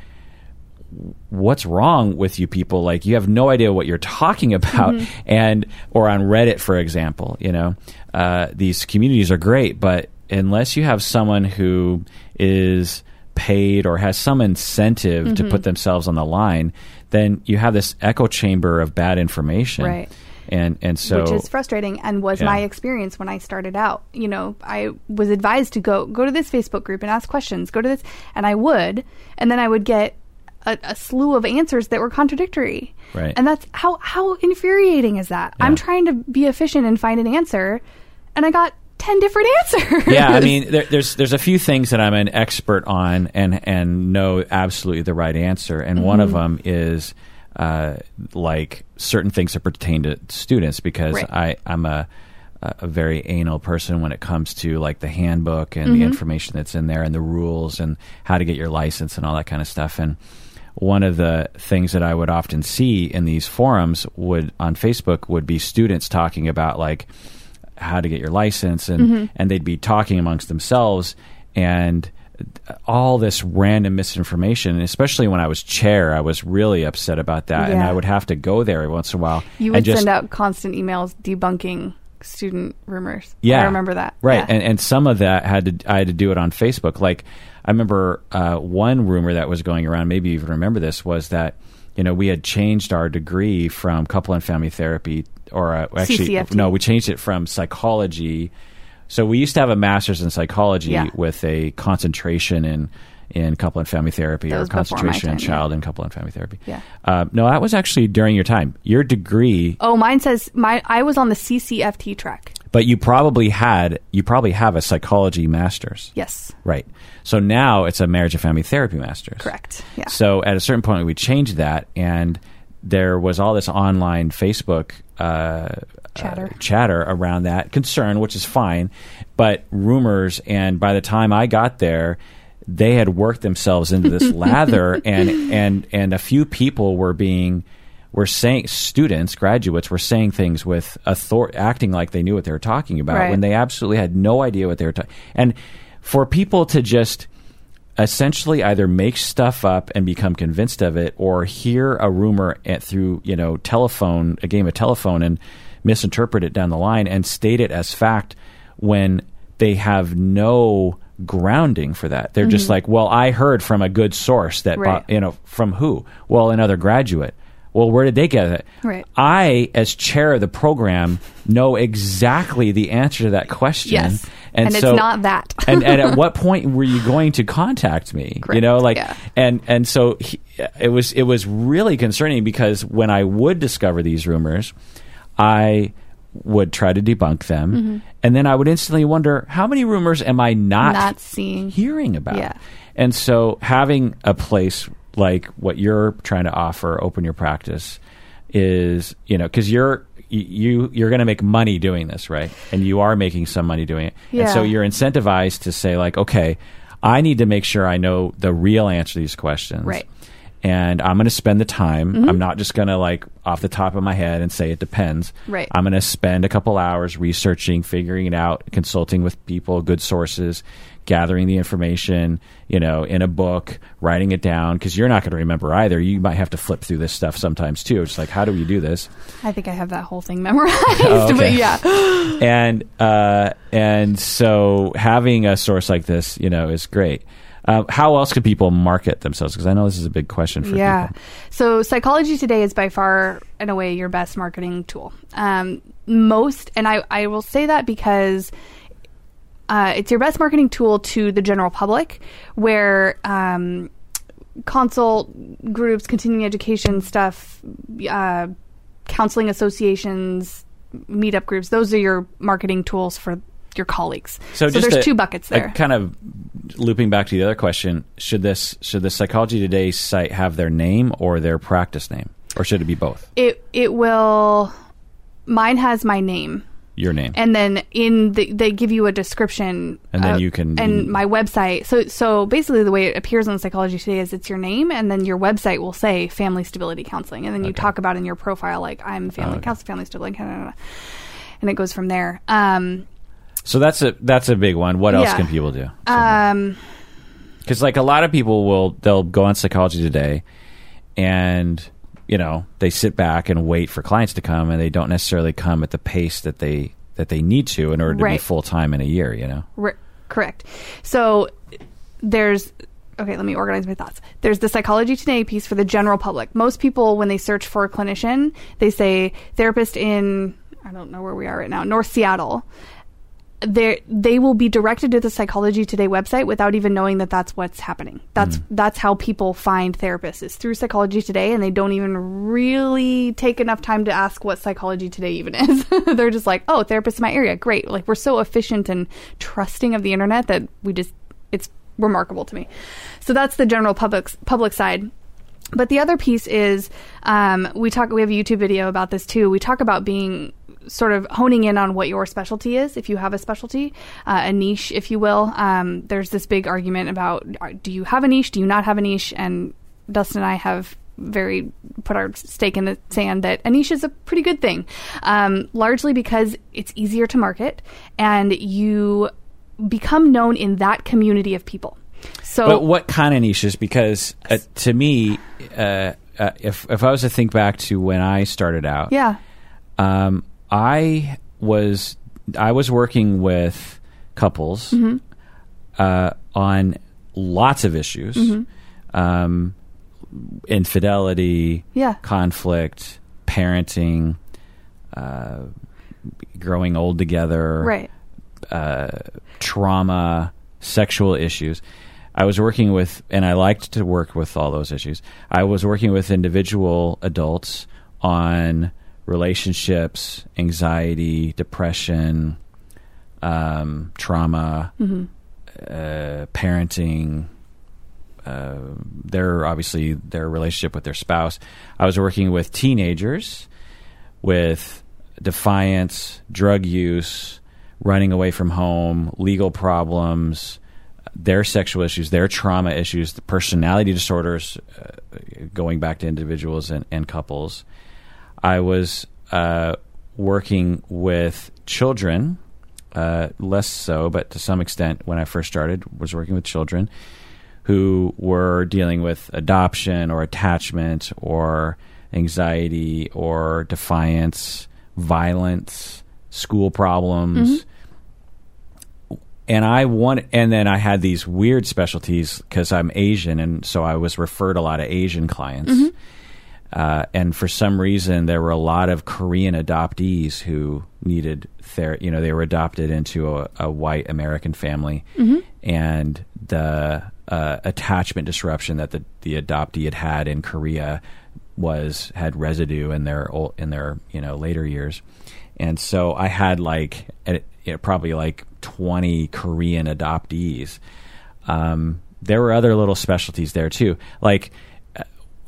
what's wrong with you people like you have no idea what you're talking about mm-hmm. and or on reddit for example you know uh, these communities are great but unless you have someone who is paid or has some incentive mm-hmm. to put themselves on the line then you have this echo chamber of bad information right and and so which is frustrating and was yeah. my experience when I started out. You know, I was advised to go go to this Facebook group and ask questions. Go to this, and I would, and then I would get a, a, slew of answers that were contradictory. Right. And that's how how infuriating is that? Yeah. I'm trying to be efficient and find an answer, and I got ten different answers. yeah, I mean, there, there's there's a few things that I'm an expert on and and know absolutely the right answer, and one Mm-hmm. of them is uh, like certain things that pertain to students because Right. I I'm a a very anal person when it comes to like the handbook and Mm-hmm. the information that's in there and the rules and how to get your license and all that kind of stuff and one of the things that I would often see in these forums would on Facebook would be students talking about like how to get your license and Mm-hmm. and they'd be talking amongst themselves and all this random misinformation and especially when I was chair I was really upset about that and I would have to go there every once in a while you and would just send out constant emails debunking student rumors. yeah, I remember that. Right, Yeah. and and some of that had to I had to do it on Facebook. Like I remember uh, one rumor that was going around. Maybe you even remember this was that you know we had changed our degree from couple and family therapy, or uh, actually CCFT. no, we changed it from psychology. So we used to have a master's in psychology Yeah. with a concentration in in couple and family therapy, That or was before my concentration in time, yeah. child and couple and family therapy. Yeah. Uh, no, that was actually during your time. Your degree Oh, mine says my I was on the CCFT track. But you probably had you probably have a psychology master's Yes, right so now it's a marriage and family therapy master's correct. Yeah. so at a certain point we changed that and there was all this online facebook uh, Chatter. uh, chatter around that concern which is fine but rumors and by the time i got there they had worked themselves into this lather and and and a few people were being were saying students graduates were saying things with author acting like they knew what they were talking about Right. when they absolutely had no idea what they were talking and for people to just essentially either make stuff up and become convinced of it or hear a rumor at, through you know telephone a game of telephone and misinterpret it down the line and state it as fact when they have no grounding for that they're just like well i heard from a good source that Mm-hmm. Right. you know from who well another graduate well where did they get it Right. i as chair of the program know exactly the answer to that question Yes. and, And it's not that. and, and at what point were you going to contact me? you know, like, yeah. and and so he, it was it was really concerning because when I would discover these rumors, I would try to debunk them, Mm-hmm. and then I would instantly wonder how many rumors am I not, Not seeing. hearing about? Yeah. And so having a place like what you're trying to offer, open your practice, is you know because you're you you're going to make money doing this, right? And you are making some money doing it, and so you're incentivized to say like, okay, I need to make sure I know the real answer to these questions, Right. And I'm going to spend the time. Mm-hmm. I'm not just going to like off the top of my head and say it depends. Right. I'm going to spend a couple hours researching, figuring it out, consulting with people, good sources, gathering the information, you know, in a book, writing it down because you're not going to remember either. You might have to flip through this stuff sometimes too. It's like, how do we do this? I think I have that whole thing memorized. Oh, okay. But yeah, and uh, and so having a source like this, you know, is great. Uh, how else could people market themselves? Because I know this is a big question for yeah. people. So psychology today is by far, in a way, your best marketing tool. Um, most, and I, I will say that because uh, it's your best marketing tool to the general public, where um, consult groups, continuing education stuff, uh, counseling associations, meetup groups. Those are your marketing tools for your colleagues. So, just there's a- two buckets there. kind of looping back to the other question: should this should the Psychology Today site have their name or their practice name, or should it be both? it it will. Mine has my name. Your name. and then in the they give you a description And then you can- and my website so so basically the way it appears on psychology today is it's your name and then your website will say family stability counseling and then you talk about in your profile like i'm family okay. counselor family stability and it goes from there um so that's a that's a big one. What else Yeah. can people do? um because like a lot of people will they'll go on psychology today and you know they sit back and wait for clients to come and they don't necessarily come at the pace that they that they need to in order to be full time in a year you know? R- correct. So there's okay let me organize my thoughts. There's the psychology today piece for the general public. Most people when they search for a clinician they say therapist in i don't know where we are right now north seattle they they will be directed to the Psychology Today website without even knowing that that's what's happening. That's that's how people find therapists is through Psychology Today, and they don't even really take enough time to ask what Psychology Today even is. They're just like, oh, therapist in my area, great. Like we're so efficient and trusting of the internet that we just it's remarkable to me. So that's the general public public side. But the other piece is um, we talk. We have a YouTube video about this too. We talk about being sort of honing in on what your specialty is, if you have a specialty, uh, a niche, if you will. Um, there's this big argument about uh, do you have a niche, do you not have a niche, and Dustin and I have very put our stake in the sand that a niche is a pretty good thing, um, largely because it's easier to market and you become known in that community of people. So, But what kind of niches? Because uh, to me, uh, uh, if if I was to think back to when I started out, yeah, um, I was I was working with couples Mm-hmm. uh, on lots of issues, Mm-hmm. um, infidelity, Yeah. conflict, parenting, uh, growing old together, right. uh, trauma, sexual issues. I was working with, and I liked to work with all those issues. I was working with individual adults on relationships, anxiety, depression, um, trauma, uh, parenting. Uh, their obviously their relationship with their spouse. I was working with teenagers with defiance, drug use, running away from home, legal problems, their sexual issues, their trauma issues, the personality disorders, uh, going back to individuals and, and couples. I was uh, working with children, uh, less so, but to some extent, when I first started, was working with children who were dealing with adoption or attachment or anxiety or defiance, violence, school problems. And I want, and then I had these weird specialties because I'm Asian, and so I was referred a lot of Asian clients. Uh, and for some reason, there were a lot of Korean adoptees who needed ther- You know, they were adopted into a, a white American family, and the uh, attachment disruption that the, the adoptee had had in Korea was had residue in their ol- in their you know later years, and so I had like you know, probably like twenty Korean adoptees. Um, there were other little specialties there too, like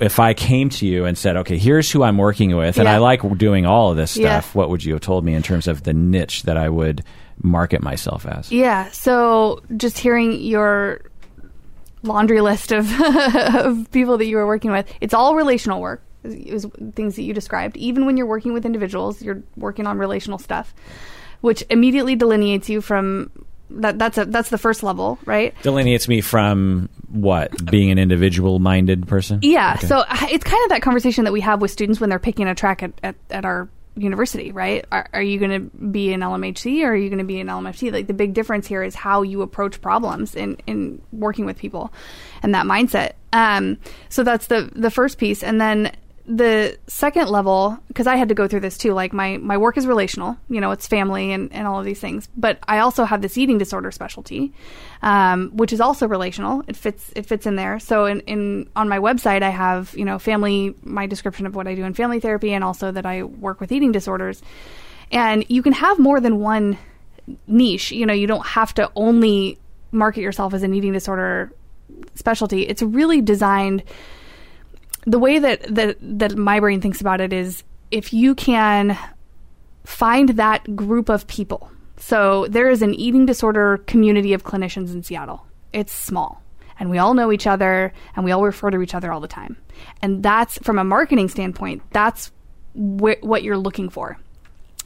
if I came to you and said, "Okay, here's who I'm working with," and Yeah. I like doing all of this Yeah. stuff, what would you have told me in terms of the niche that I would market myself as? Yeah. So just hearing your laundry list of, of people that you were working with, it's all relational work. It was things that you described. Even when you're working with individuals, you're working on relational stuff, which immediately delineates you from that. That's a that's the first level, right? Delineates me from what being an individual-minded person. Yeah. Okay. So it's kind of that conversation that we have with students when they're picking a track at, at, at our university, right? Are, are you going to be an LMHC or are you going to be an LMFT? Like the big difference here is how you approach problems in, in working with people and that mindset. Um, so that's the, the first piece. And then the second level, because I had to go through this too, like my, my work is relational, you know, it's family and, and all of these things. But I also have this eating disorder specialty, um, which is also relational. It fits it fits in there. So in, in on my website I have, you know, family my description of what I do in family therapy and also that I work with eating disorders. And you can have more than one niche. You know, you don't have to only market yourself as an eating disorder specialty. It's really designed the way that, that that my brain thinks about it is if you can find that group of people. So there is an eating disorder community of clinicians in Seattle. It's small. And we all know each other and we all refer to each other all the time. And that's from a marketing standpoint, that's wh- what you're looking for.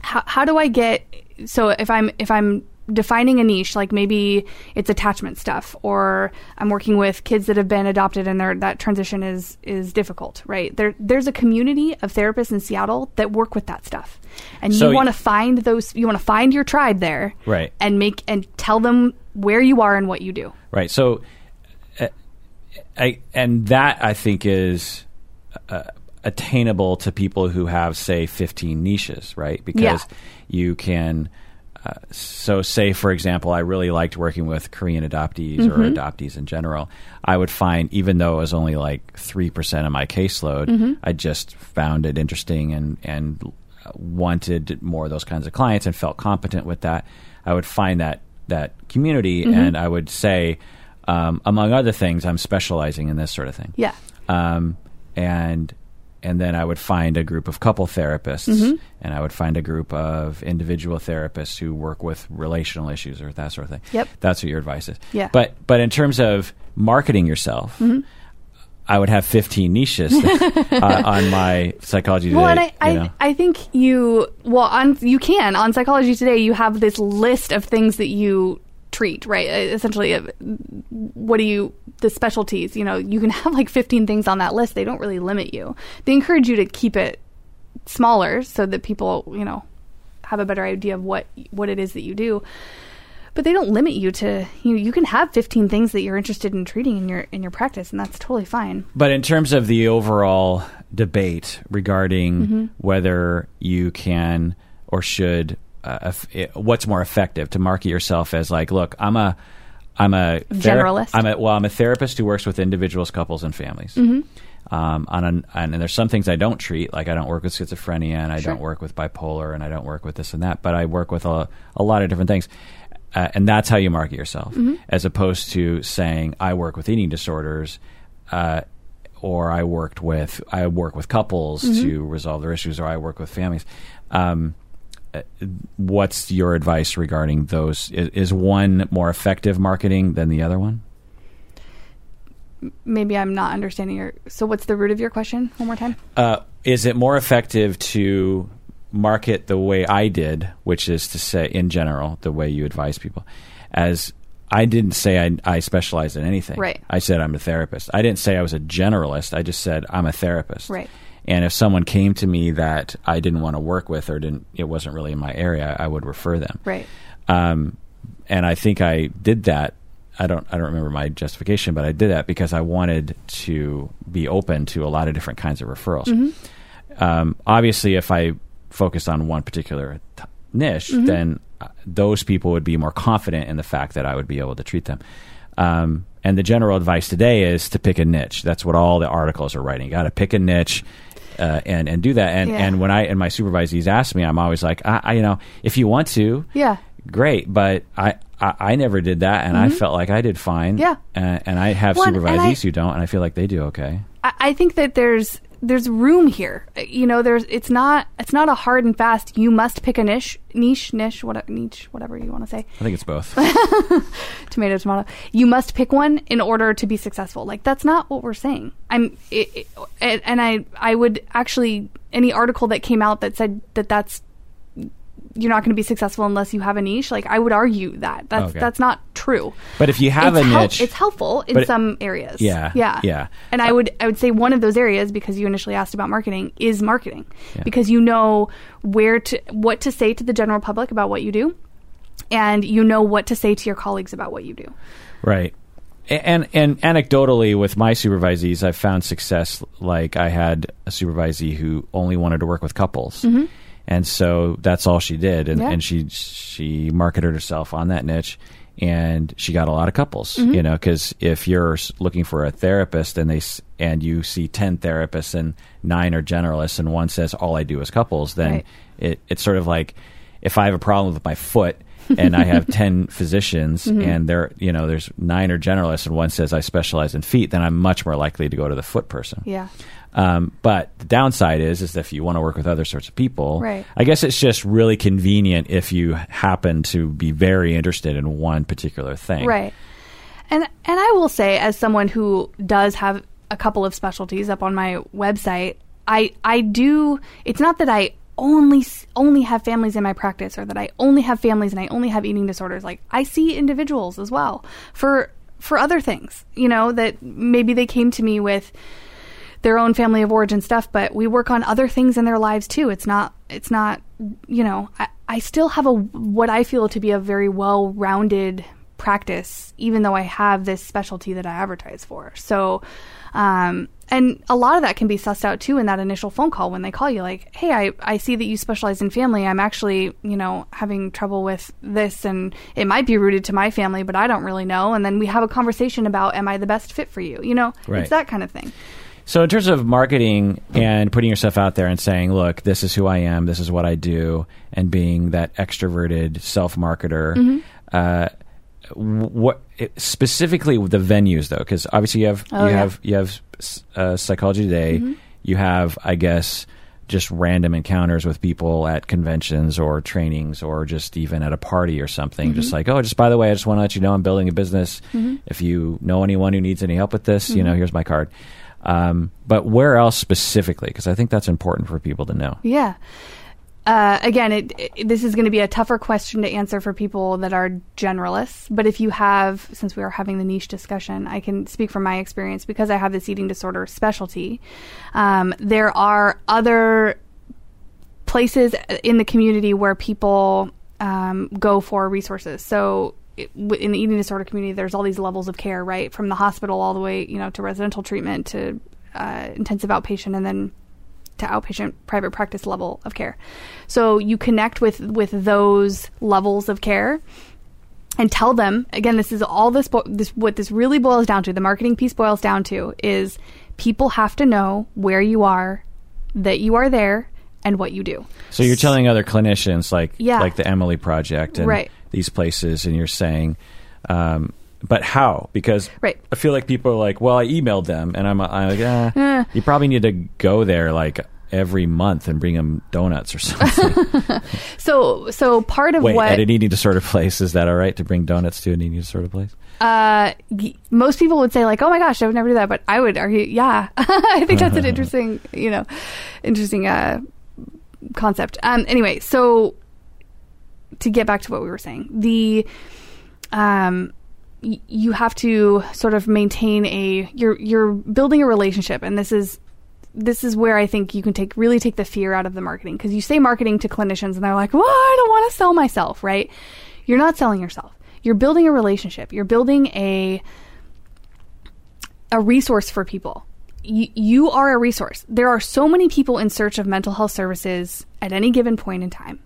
How, how do I get so if I'm if I'm defining a niche like maybe it's attachment stuff or I'm working with kids that have been adopted and their that transition is is difficult, right? There there's a community of therapists in Seattle that work with that stuff. And So you want to find those you want to find your tribe there. Right. And make and tell them where you are and what you do. Right. So, uh, I and that I think is uh, attainable to people who have, say, fifteen niches, right? Because Yeah. you can uh, so say for example i really liked working with korean adoptees or adoptees in general. I would find even though it was only like 3% of my caseload i just found it interesting and and wanted more of those kinds of clients and felt competent with that. I would find that that community and i would say um, among other things i'm specializing in this sort of thing. Yeah. um, and and then I would find a group of couple therapists, Mm-hmm. and I would find a group of individual therapists who work with relational issues or that sort of thing. Yep. that's what your advice is. Yeah. Mm-hmm. but but in terms of marketing yourself. I would have 15 niches uh, on my psychology today. Well, and I, I. I think you well on you can on psychology today you have this list of things that you treat right? Uh, essentially uh, what do you the specialties you know you can have like 15 things on that list. They don't really limit you. They encourage you to keep it smaller so that people you know have a better idea of what what it is that you do. But they don't limit you to you Know, you can have 15 things that you're interested in treating in your in your practice and that's totally fine. But in terms of the overall debate regarding Mm-hmm. whether you can or should, uh, it- what's more effective to market yourself as like, look, I'm a, I'm a thera- Generalist. I'm a well, I'm a therapist who works with individuals, couples, and families. Mm-hmm. Um, on an, and, and there's some things I don't treat, like I don't work with schizophrenia, and I Sure. don't work with bipolar, and I don't work with this and that. But I work with a, a lot of different things. Uh, and that's how you market yourself, Mm-hmm. as opposed to saying I work with eating disorders, uh, or I worked with I work with couples Mm-hmm. to resolve their issues, or I work with families. Um, what's your advice regarding those? Is, is one more effective marketing than the other one? maybe i'm not understanding your so what's the root of your question one more time Uh, is it more effective to market the way I did, which is to say, in general, the way you advise people, as I didn't say I, I specialized in anything. Right. I said I'm a therapist. I didn't say I was a generalist. I just said I'm a therapist. Right. And if someone came to me that I didn't want to work with or didn't, it wasn't really in my area, I would refer them. right Um, and I think I did that. I don't. I don't remember my justification, but I did that because I wanted to be open to a lot of different kinds of referrals. Um, obviously, if I focused on one particular t- niche, then uh, those people would be more confident in the fact that I would be able to treat them. Um, and the general advice today is to pick a niche. That's what all the articles are writing. You got to pick a niche. Uh, and and do that and Yeah. and when I and my supervisees ask me, I'm always like, I, I you know, if you want to, yeah great, but I, I, I never did that, and I felt like I did fine. Mm-hmm. Yeah. uh, and I have Well, and- and supervisees I- who don't, and I feel like they do okay. I, I think that there's there's room here. You know, there's it's not it's not a hard and fast. You must pick a niche, niche, niche, what niche, whatever you want to say. I think it's both. Tomato, tomato. You must pick one in order to be successful. Like that's not what we're saying. I'm, it, it, and and I I would actually any article that came out that said that that's you're not going to be successful unless you have a niche. Like I would argue that that's Okay. that's not true. but if you have it's a hel- niche, it's helpful in it- some areas. Yeah, yeah, yeah. And I would I would say one of those areas because you initially asked about marketing is marketing Yeah. because you know where to what to say to the general public about what you do, and you know what to say to your colleagues about what you do. Right. And and anecdotally, with my supervisees, I've found success. Like I had a supervisee who only wanted to work with couples, mm-hmm. And so that's all she did, and. Yeah. and she she marketed herself on that niche, and she got a lot of couples. Mm-hmm. You know, because if you're looking for a therapist and they and you see ten therapists and nine are generalists, and one says all I do is couples, then Right. it, it's sort of like if I have a problem with my foot and I have 10 physicians Mm-hmm. and there you know there's nine are generalists and one says I specialize in feet then I'm much more likely to go to the foot person. Yeah. Um, but the downside is is that if you want to work with other sorts of people, Right. I guess it's just really convenient if you happen to be very interested in one particular thing. Right. And and I will say as someone who does have a couple of specialties up on my website, I I do it's not that I only only have families in my practice or that I only have families and I only have eating disorders. Like I see individuals as well for for other things, you know, that maybe they came to me with their own family of origin stuff, but we work on other things in their lives too. It's not, it's not, you know, I, I still have a, what I feel to be a very well rounded practice, even though I have this specialty that I advertise for. So, um, and a lot of that can be sussed out too in that initial phone call when they call you, like, "Hey, I, I see that you specialize in family. I'm actually, you know, having trouble with this, and it might be rooted to my family, but I don't really know." And then we have a conversation about, "Am I the best fit for you?" You know, Right. it's that kind of thing. So, in terms of marketing and putting yourself out there and saying, "Look, this is who I am. This is what I do," and being that extroverted self marketer, Mm-hmm. uh, what specifically with the venues though? Because obviously you have Oh, you yeah. have you have uh, psychology today. Mm-hmm. You have, I guess, just random encounters with people at conventions or trainings or just even at a party or something. Mm-hmm. Just like, oh, just by the way, I just want to let you know I'm building a business. If you know anyone who needs any help with this, you know, Mm-hmm. here's my card. Um, but where else specifically? Because I think that's important for people to know. Yeah. Uh, again, it, it, this is going to be a tougher question to answer for people that are generalists. But if you have, since we are having the niche discussion, I can speak from my experience because I have this eating disorder specialty. Um, there are other places in the community where people um, go for resources. So in the eating disorder community, there's all these levels of care, right, from the hospital all the way, you know, to residential treatment to uh, intensive outpatient, and then to outpatient private practice level of care. So you connect with with those levels of care and tell them again this is all this bo- this what this really boils down to the marketing piece boils down to is people have to know where you are that you are there and what you do So you're telling other clinicians, like Yeah. like the Emily Project and Right. These places, and you're saying, um, but how? Because Right. I feel like people are like, well, I emailed them, and I'm, I'm like, eh, Eh. you probably need to go there like every month and bring them donuts or something. so so part of Wait, what at an eating disorder place, is that all right to bring donuts to an eating disorder place? uh, most people would say like, "Oh my gosh, I would never do that," but I would argue, yeah, I think that's an interesting, you know, interesting uh, concept. Um, anyway, so to get back to what we were saying, the um, y- you have to sort of maintain a you're you're building a relationship, and this is this is where I think you can take really take the fear out of the marketing because you say marketing to clinicians and they're like, "Well, I don't want to sell myself," right? You're not selling yourself. You're building a relationship. You're building a a resource for people. You, you are a resource. There are so many people in search of mental health services at any given point in time.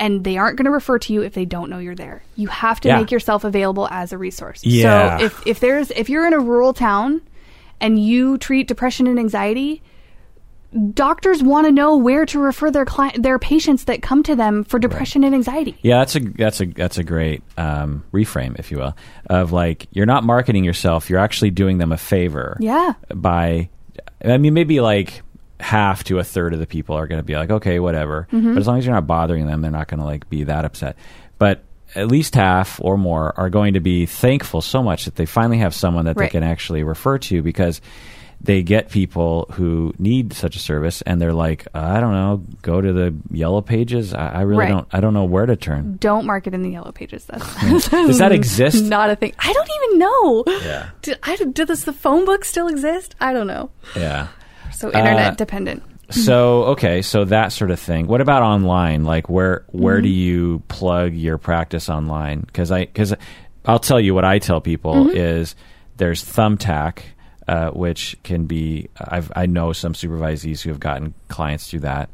And they aren't going to refer to you if they don't know you're there. You have to Yeah. make yourself available as a resource. Yeah. So if, if there's if you're in a rural town and you treat depression and anxiety, doctors want to know where to refer their client their patients that come to them for depression and anxiety. Yeah, that's a that's a that's a great um, reframe, if you will, of like you're not marketing yourself; you're actually doing them a favor. Yeah. By, I mean, maybe like half to a third of the people are going to be like, okay, whatever. Mm-hmm. But as long as you're not bothering them, they're not going to like be that upset. But at least half or more are going to be thankful so much that they finally have someone that Right. they can actually refer to because they get people who need such a service and they're like, I don't know, go to the yellow pages. I, I really Right. don't. I don't know where to turn. Don't market in the yellow pages. That's Does that exist? Not a thing. I don't even know. Yeah. Do, I, do does the phone book still exist? I don't know. Yeah. So internet Uh, dependent. So okay, so that sort of thing. What about online? Like where where do you plug your practice online? Because I because I'll tell you what I tell people is there's Thumbtack, uh, which can be I've I know some supervisees who have gotten clients through that.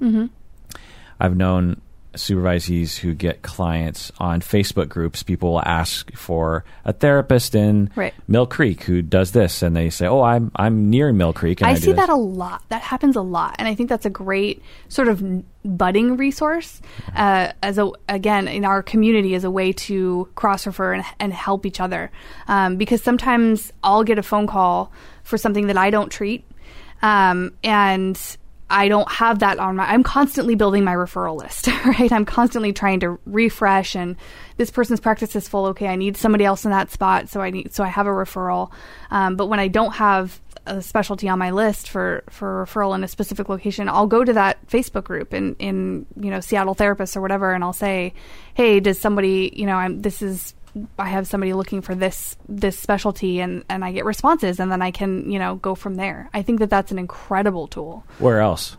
I've known supervisees who get clients on Facebook groups. People will ask for a therapist in Right. Mill Creek who does this, and they say, "Oh, I'm I'm near Mill Creek." And I, I see this." that a lot. That happens a lot, and I think that's a great sort of budding resource uh, as a again in our community as a way to cross refer and, and help each other. Um, because sometimes I'll get a phone call for something that I don't treat, um, and I don't have that on my. I'm constantly building my referral list, right? I'm constantly trying to refresh, and this person's practice is full. Okay, I need somebody else in that spot, so I need so I have a referral. Um, but when I don't have a specialty on my list for for referral in a specific location, I'll go to that Facebook group in in you know Seattle therapists or whatever, and I'll say, hey, does somebody you know I'm this is I have somebody looking for this this specialty and and I get responses and then I can you know go from there. I think that that's an incredible tool Where else?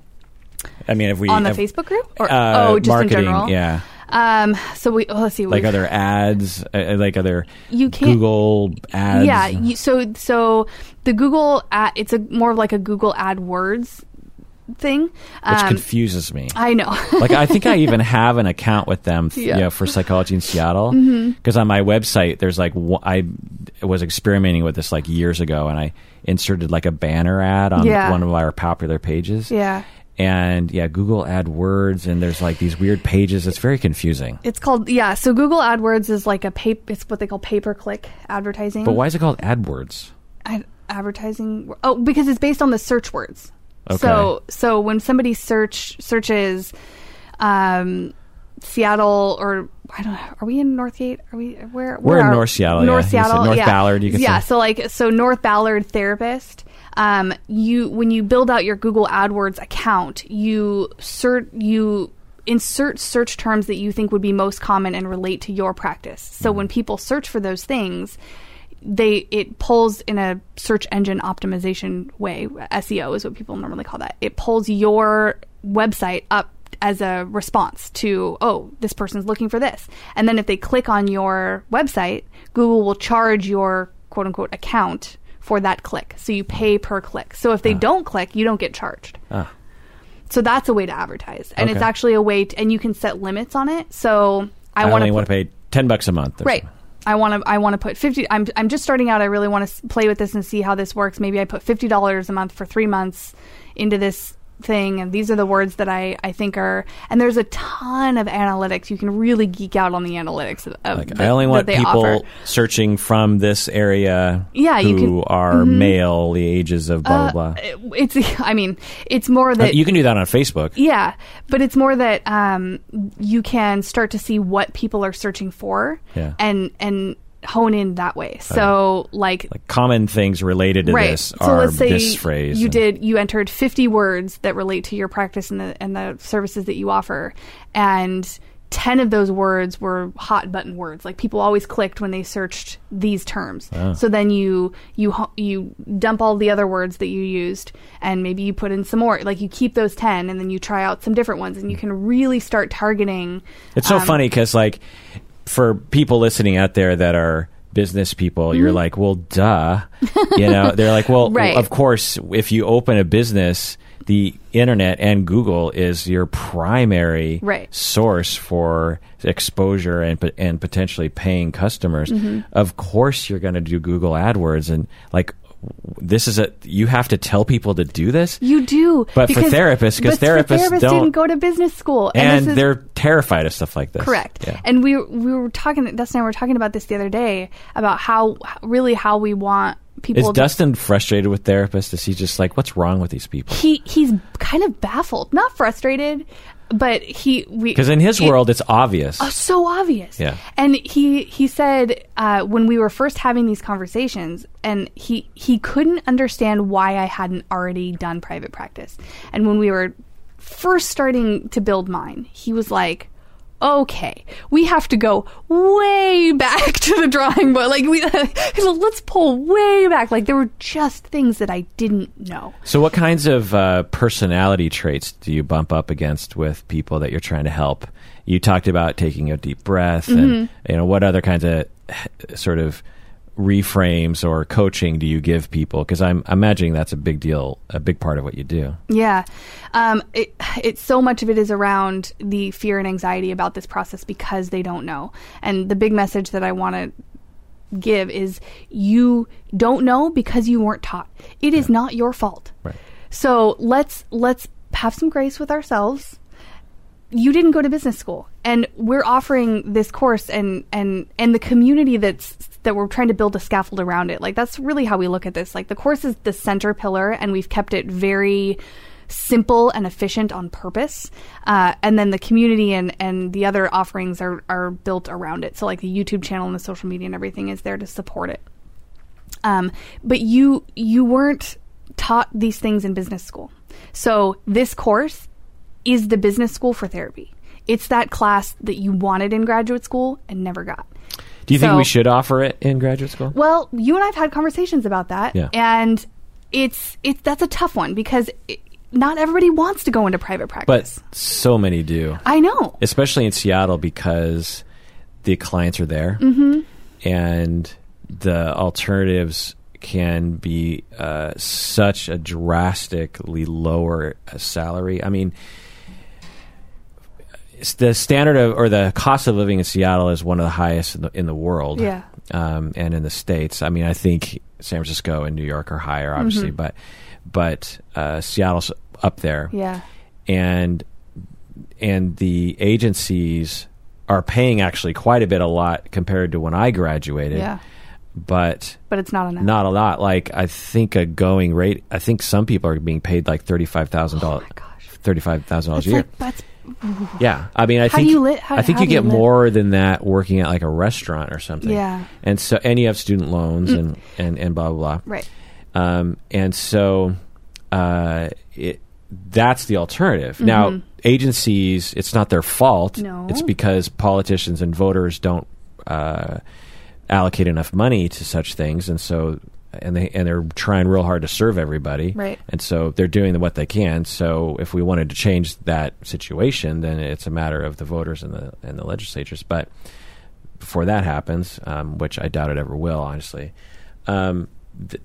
I mean, if we on the if- Facebook group or uh, oh just marketing, in general. yeah. Um, so we oh, let's see. Like other ads, uh, like other You can't- Google ads. Yeah. You, so so the Google ad, it's a more of like a Google AdWords thing. which Um, confuses me. I know. like I think I even have an account with them, th- Yeah. Mm-hmm. you know, for psychology in Seattle. Because on my website, there's like I was experimenting with this like years ago, and I inserted like a banner ad on Yeah. one of our popular pages. yeah. And yeah, Google AdWords, and there's like these weird pages. It's very confusing. It's called yeah. So Google AdWords is like a pay. It's what they call pay per click advertising. But why is it called AdWords? I, advertising? Oh, because it's based on the search words. Okay. So so when somebody search searches, um, Seattle or I don't know. Are we in Northgate? Are we where? We're where in North Seattle, North yeah. Seattle. North yeah. Ballard, you could yeah. say. So like so North Ballard therapist. Um, you when you build out your Google AdWords account, you cert you insert search terms that you think would be most common and relate to your practice. So Mm-hmm. when people search for those things, they it pulls in a search engine optimization way. SEO is what people normally call that. It pulls your website up as a response to oh this person's looking for this and then if they click on your website google will charge your quote unquote account for that click so you pay per click so if they don't click you don't get charged Ah. so that's a way to advertise and it's actually a way to, and you can set limits on it so i, I, want only to want to pay ten bucks a month. Right. something. I want to. I want to put fifty. I'm. I'm just starting out. I really want to play with this and see how this works. Maybe I put fifty dollars a month for three months into this thing, and these are the words that I. I think are. And there's a ton of analytics. You can really geek out on the analytics of. of Like that- I only want people offer. searching from this area. Yeah, who you can- are male, the ages of blah Uh, blah blah. It's. I mean, it's more Uh, that you can do that on Facebook. Yeah, but it's more that um, you can start to see what people are searching for, Yeah. and and hone in that way. So, like, Like common things related to right. this so are let's say this phrase. you and- did you entered fifty words that relate to your practice and the and the services that you offer, and. 10 of those words were hot button words like people always clicked when they searched these terms Oh. so then you you you dump all the other words that you used and maybe you put in some more like you keep those 10 and then you try out some different ones and you can really start targeting It's so um, funny because, like, for people listening out there that are business people, you're like, well, duh. You know, they're like, well, Mm-hmm. Right. of course, if you open a business, the internet and Google is your primary Right. source for exposure and and potentially paying customers. Mm-hmm. Of course, you're going to do Google AdWords and like. This is a you have to tell people to do this, you do But for therapists, because therapists therapists don't- didn't go to business school and this is- they're terrified of stuff like this. Correct. Yeah. And we we were talking. Dustin and I were talking about this the other day about how really how we want people. Is to, Dustin frustrated with therapists? Is he just like, what's wrong with these people? he he's kind of baffled, not frustrated, but he we Because in his it- world, it's obvious. Oh, so obvious. Yeah. And he he said uh, when we were first having these conversations, and he he couldn't understand why I hadn't already done private practice. And when we were first starting to build mine, he was like. Okay, we have to go way back to the drawing board. Like we, let's pull way back. Like there were just things that I didn't know. So, what kinds of uh, personality traits do you bump up against with people that you're trying to help? You talked about taking a deep breath, and Mm-hmm. you know what other kinds of sort of reframes or coaching do you give people? Because I'm imagining that's a big deal, a big part of what you do. Yeah, um, it, it's so much of it is around the fear and anxiety about this process because they don't know. And the big message that I want to give is you don't know because you weren't taught. It is not your fault. Right. So let's let's have some grace with ourselves. You didn't go to business school, and we're offering this course, and and and the community that's that we're trying to build a scaffold around it. Like that's really how we look at this. Like the course is the center pillar, and we've kept it very simple and efficient on purpose. Uh, and then the community and, and the other offerings are, are built around it. So like the YouTube channel and the social media and everything is there to support it. Um, but you you weren't taught these things in business school. So this course is the business school for therapy. It's that class that you wanted in graduate school and never got. Do you think we should offer it in graduate school? Well, you and I've had conversations about that, Yeah. and it's it's that's a tough one because it, not everybody wants to go into private practice. but so many do. I know. especially in Seattle because the clients are there Mm-hmm. and the alternatives can be uh, such a drastically lower salary. I mean, the standard of or the cost of living in Seattle is one of the highest in the, in the world. Yeah. Um, and in the states, I mean, I think San Francisco and New York are higher, obviously, Mm-hmm. but but uh, Seattle's up there Yeah. and and the agencies are paying actually quite a bit a lot compared to when I graduated. Yeah. But But it's not enough. not a lot. Like I think a going rate I think some people are being paid like thirty five thousand oh dollars my gosh. thirty five thousand dollars a year. like that's yeah. I mean I How think do you li- how- I think you do you get more than that working at like a restaurant or something. Yeah. Mm. And so and you have student loans and, and, and blah blah blah. right. Um, and so uh, it, that's the alternative. Now, agencies, it's not their fault. Mm-hmm. No. It's because politicians and voters don't uh, allocate enough money to such things, and so and they and they're trying real hard to serve everybody. Right. And so they're doing what they can. So if we wanted to change that situation, then it's a matter of the voters and the and the legislatures. But before that happens, um, which I doubt it ever will, honestly, um,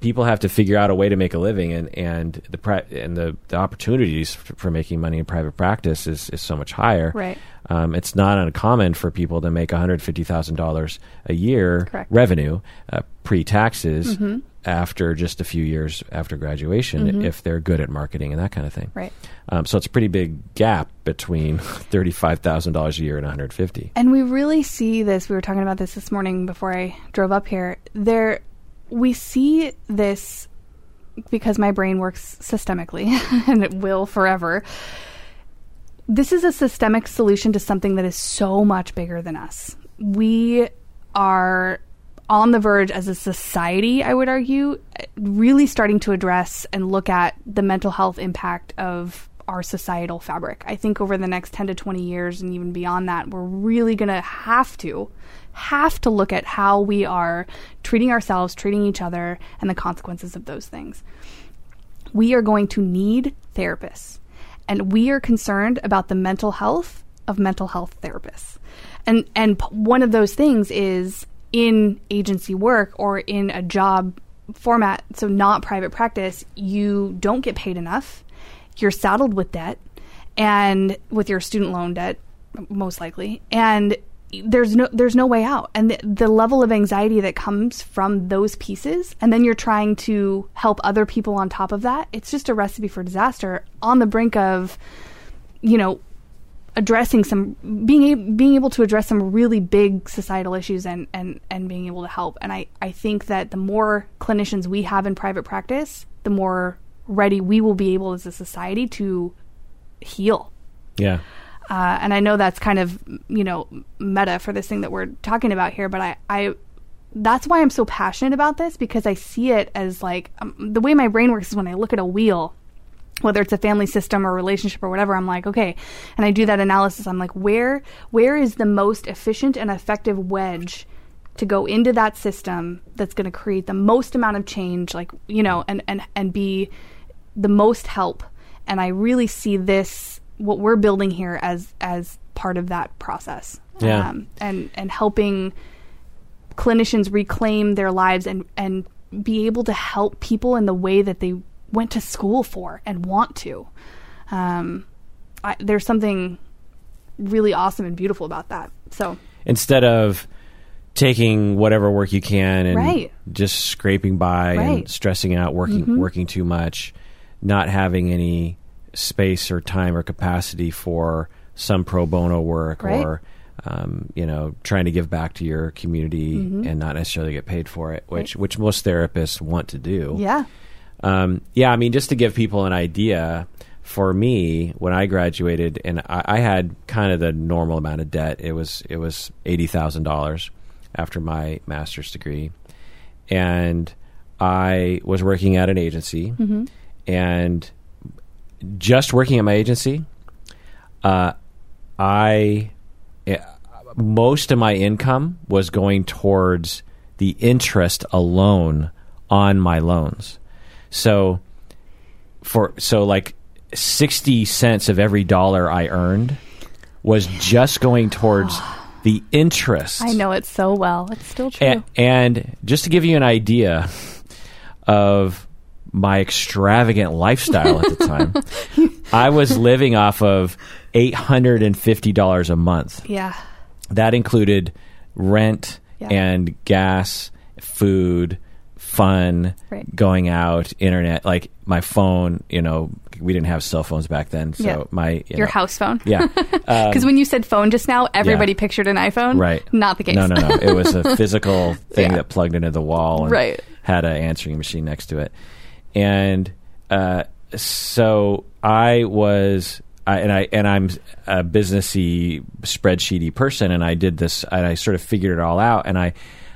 people have to figure out a way to make a living, and and the pri- and the, the opportunities for making money in private practice is, is so much higher. Right. Um, it's not uncommon for people to make one hundred fifty thousand dollars a year Correct. revenue uh, pre taxes after just a few years after graduation, if they're good at marketing and that kind of thing. Right. Um, so it's a pretty big gap between thirty-five thousand dollars a year and one hundred fifty. And we really see this. We were talking about this this morning before I drove up here. There, we see this because my brain works systemically, and it will forever. This is a systemic solution to something that is so much bigger than us. We are on the verge as a society, I would argue, really starting to address and look at the mental health impact of our societal fabric. I think over the next 10 to 20 years and even beyond that, we're really going to have to have to look at how we are treating ourselves, treating each other, and the consequences of those things. We are going to need therapists, and we are concerned about the mental health of mental health therapists. And and one of those things is in agency work or in a job format, so not private practice, you don't get paid enough. You're saddled with debt and with your student loan debt most likely and there's no there's no way out. And the, the level of anxiety that comes from those pieces and then you're trying to help other people on top of that it's just a recipe for disaster on the brink of you know addressing some being able, being able to address some really big societal issues and and and being able to help. And i i think that the more clinicians we have in private practice the more ready we will be able as a society to heal. Yeah. Uh, and I know that's kind of you know meta for this thing that we're talking about here, but I, I that's why I'm so passionate about this because I see it as like um, the way my brain works is when I look at a wheel, whether it's a family system or relationship or whatever. I'm like, okay, and I do that analysis. I'm like, where where is the most efficient and effective wedge? to go into that system that's going to create the most amount of change like you know and and and be the most help and i really see this what we're building here as as part of that process Yeah. um, and and helping clinicians reclaim their lives and and be able to help people in the way that they went to school for and want to um, I, there's something really awesome and beautiful about that so Instead of taking whatever work you can and Right. just scraping by Right. Mm-hmm. and stressing out, working working too much, not having any space or time or capacity for some pro bono work Right. or um, you know trying to give back to your community Mm-hmm. and not necessarily get paid for it, which which most therapists want to do. yeah Um, yeah, I mean, just to give people an idea, for me, when I graduated, and I, I had kind of the normal amount of debt. It was it was eighty thousand dollars after my master's degree, and I was working at an agency, and just working at my agency, uh, I eh, most of my income was going towards the interest alone on my loans. So for so like 60 cents of every dollar I earned was just going towards the interest. I know it so well. It's still true. And, and just to give you an idea of my extravagant lifestyle at the time, I was living off of $850 a month. yeah. That included rent Yeah. and gas, food, fun, Right. going out, internet, like my phone, you know, we didn't have cell phones back then. So Yeah. my you Your know, house phone. Yeah. Um, Because when you said phone just now, everybody pictured an iPhone. Right. Not the case. No, no, no. It was a physical thing Yeah. that plugged into the wall and Right. had an answering machine next to it. And uh, so I was, I, and I and I'm a businessy, spreadsheety person, and I did this, and I sort of figured it all out, and I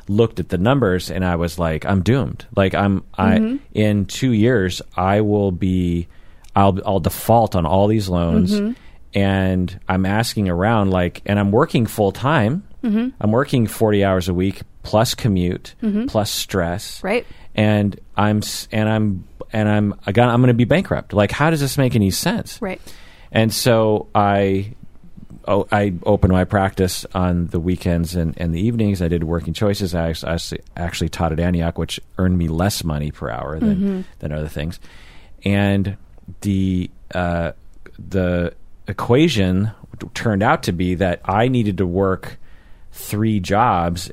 looked at the numbers, and I was like, I'm doomed. Like I'm, Mm-hmm. I in two years, I will be, I'll I'll default on all these loans Mm-hmm. and I'm asking around like, and I'm working full time. Mm-hmm. I'm working 40 hours a week plus commute plus stress. Right. And I'm and I'm and I'm I got, I'm going to be bankrupt. Like, how does this make any sense? Right. And so I. Oh, I opened my practice on the weekends and, and the evenings. I did working choices. I actually, actually- actually taught at Antioch, which earned me less money per hour than than other things. And the uh, the equation turned out to be that I needed to work three jobs,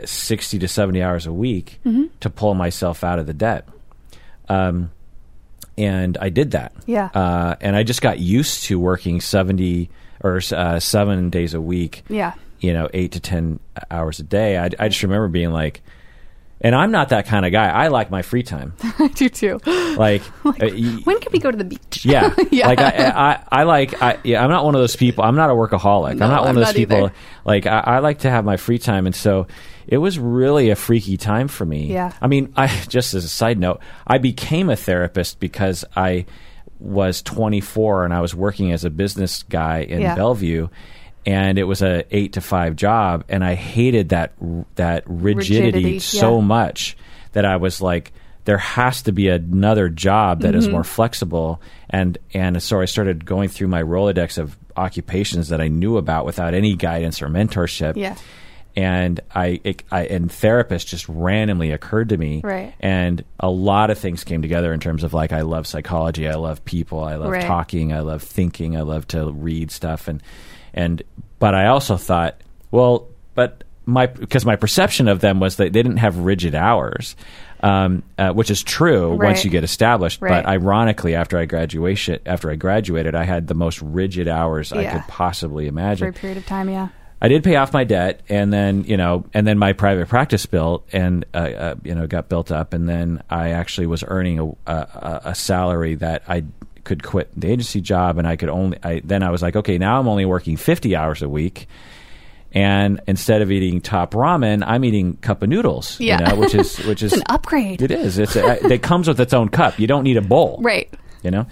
uh, sixty to seventy hours a week, to pull myself out of the debt. Um, and I did that. Yeah. Uh, and I just got used to working seventy or uh, seven days a week. Yeah. You know, eight to ten hours a day. I, I just remember being like, and I'm not that kind of guy. I like my free time. I do too. Like, uh, y- When can we go to the beach? yeah, Yeah. Like I, I, I like. I, yeah, I'm not one of those people. I'm not a workaholic. No, I'm not one I'm of those people. either. Like I, I like to have my free time, and so it was really a freaky time for me. Yeah. I mean, I just as a side note, I became a therapist because I was 24 and I was working as a business guy in Yeah. Bellevue. And it was a eight to five job, and I hated that that rigidity, Rigidity, so yeah. much that I was like, there has to be another job that is Mm-hmm. more flexible. And and so I started going through my Rolodex of occupations that I knew about without any guidance or mentorship. Yeah. And I, it, I and therapist just randomly occurred to me. Right. And a lot of things came together in terms of like I love psychology, I love people, I love Right. talking, I love thinking, I love to read stuff and and but I also thought, well, but my because my perception of them was that they didn't have rigid hours, um, uh, which is true once you get established. Right. But ironically, after I graduation, after I graduated, I had the most rigid hours I could possibly For imagine. a period of time, yeah. I did pay off my debt, and then you know, and then my private practice built, and uh, uh, you know, got built up, and then I actually was earning a, a, a salary that I could quit the agency job, and I could only. I then I was like, okay, now I'm only working 50 hours a week, and instead of eating top ramen, I'm eating cup of noodles. Yeah. you know, which is which is an upgrade. It is. It's a, it comes with its own cup. You don't need a bowl, Right. You know.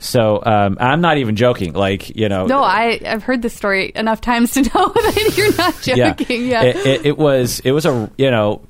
So um, I'm not even joking. Like you know, No, I, I've heard this story enough times to know that you're not joking. Yeah. It, it, it was it was a you know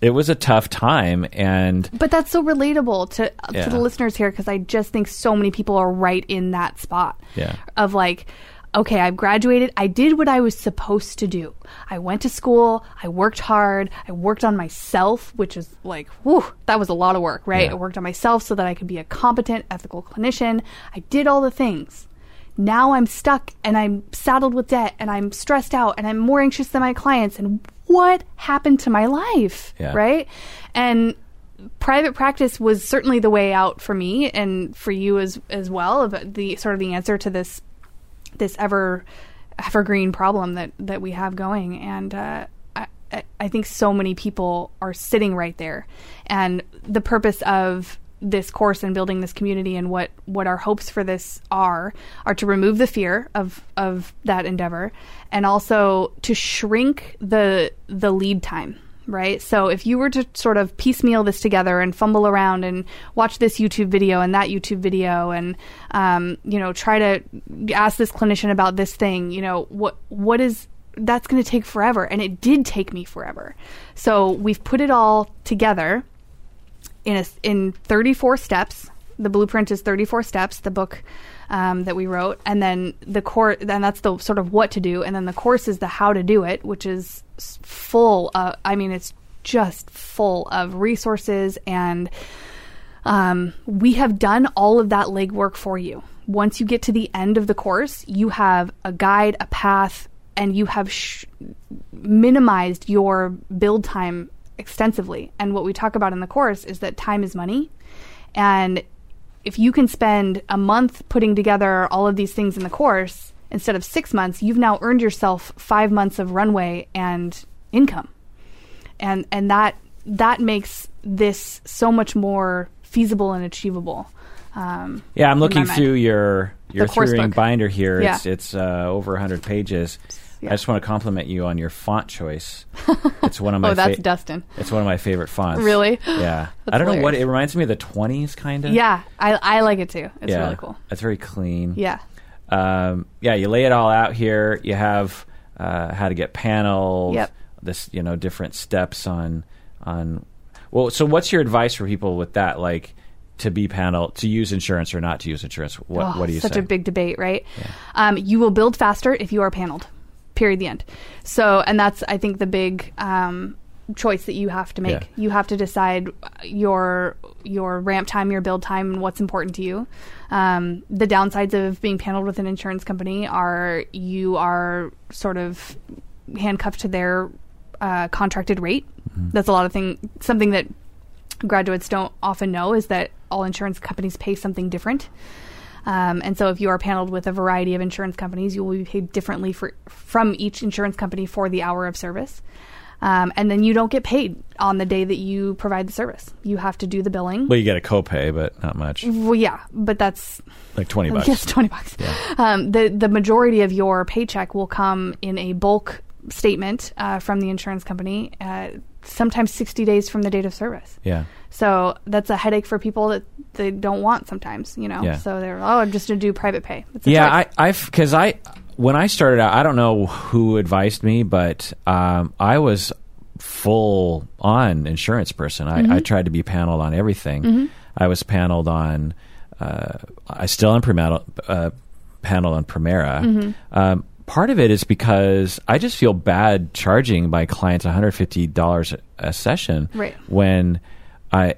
it was a tough time and But that's so relatable to Yeah. to the listeners here because I just think so many people are right in that spot. Yeah. Of like, okay, I've graduated. I did what I was supposed to do. I went to school. I worked hard. I worked on myself, which is like, whew, that was a lot of work, right? Yeah. I worked on myself so that I could be a competent, ethical clinician. I did all the things. Now I'm stuck and I'm saddled with debt and I'm stressed out and I'm more anxious than my clients. And what happened to my life? Yeah. Right? And private practice was certainly the way out for me and for you as as well of the sort of the answer to this this ever evergreen problem that that we have going. And uh, I, I- think so many people are sitting right there. And the purpose of this course and building this community and what what our hopes for this are are to remove the fear of of that endeavor and also to shrink the the lead time right? So if you were to sort of piecemeal this together and fumble around and watch this YouTube video and that YouTube video and um, you know try to ask this clinician about this thing, you know what what is that's going to take forever, and it did take me forever. So we've put it all together in a, in 34 steps The blueprint is 34 steps, the book um, that we wrote, and then the course, and that's the sort of what to do, and then the course is the how to do it, which is full. Of, I mean, it's just full of resources, and um, we have done all of that legwork for you. Once you get to the end of the course, you have a guide, a path, and you have sh- minimized your build time extensively. And what we talk about in the course is that time is money. And if you can spend a month putting together all of these things in the course instead of six months, you've now earned yourself five months of runway and income. And and that that makes this so much more feasible and achievable. Um, Yeah, I'm looking through your your three ring binder here. Yeah. It's it's uh, over 100 pages. Yeah. I just want to compliment you on your font choice. It's one of my oh, that's fa- Dustin. it's one of my favorite fonts. Really? Yeah. I don't know what it reminds me of the 20s kind of. Yeah, I I like it too. It's yeah. really cool. It's very clean. Yeah. um, yeah, you lay it all out here. You have uh, how to get paneled. Yep. This, you know, different steps on on. Well, so what's your advice for people with that? Like to be paneled, to use insurance or not to use insurance? What Oh, What do you such say? a big debate, right? Um, you will build faster if you are paneled. Period. The end. So, and that's I think the big um, choice that you have to make. Yeah. You have to decide your your ramp time, your build time, and what's important to you. Um, the downsides of being paneled with an insurance company are you are sort of handcuffed to their uh, contracted rate. Mm-hmm. That's a lot of thing. Something that graduates don't often know is that all insurance companies pay something different. Um, and so, if you are paneled with a variety of insurance companies, you will be paid differently for, from each insurance company for the hour of service. Um, and then you don't get paid on the day that you provide the service. You have to do the billing. well, you get a copay, but not much, Well, yeah, but that's like 20 bucks. Yes, twenty bucks. Um, the the majority of your paycheck will come in a bulk statement uh, from the insurance company. Uh, sometimes sixty days from the date of service. Yeah. So that's a headache for people that they don't want sometimes. You know. Yeah. So they're oh, I'm just going to do private pay. Yeah, choice. I, I've because I when I started out, I don't know who advised me, but um, I was full on insurance person. I, Mm-hmm. I tried to be paneled on everything. I was paneled on. Uh, I still am paneled uh, paneled on Premera. Mm-hmm. Um, part of it is because I just feel bad charging my clients one hundred fifty dollars a session Right. when I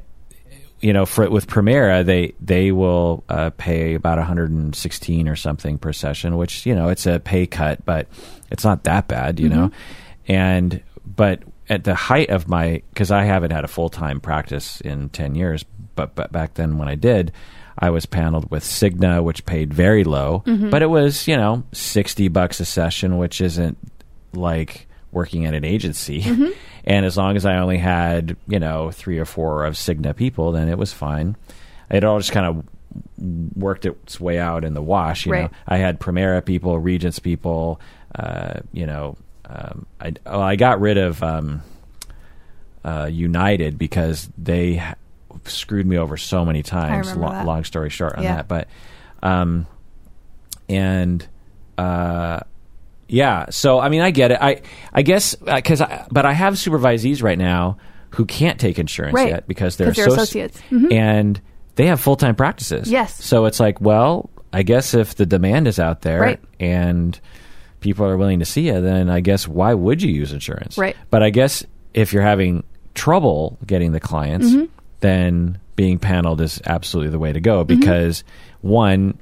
you know, for with Premera, they they will uh, pay about 116 or something per session, which you know it's a pay cut, but it's not that bad, you know. And but at the height of my, because I haven't had a full time practice in 10 years, but but back then when I did, I was paneled with Cigna, which paid very low, but it was you know 60 bucks a session, which isn't like working at an agency. And as long as I only had, you know, three or four of Cigna people, then it was fine. It all just kind of worked its way out in the wash. You Right. know, I had Premera people, Regence people. Uh, you know, um, I well, I got rid of um, uh, United because they screwed me over so many times. that. long story short on Yeah. that, but um, and uh, yeah. So I mean, I get it. I I guess because I, but I have supervisees right now who can't take insurance Right. yet because they're, they're associ- associates. Mhm. and they have full time practices. Yes. So it's like, well, I guess if the demand is out there Right. and people are willing to see you, then I guess why would you use insurance? Right. But I guess if you're having trouble getting the clients, Mm-hmm. Then being paneled is absolutely the way to go Mm-hmm. because one,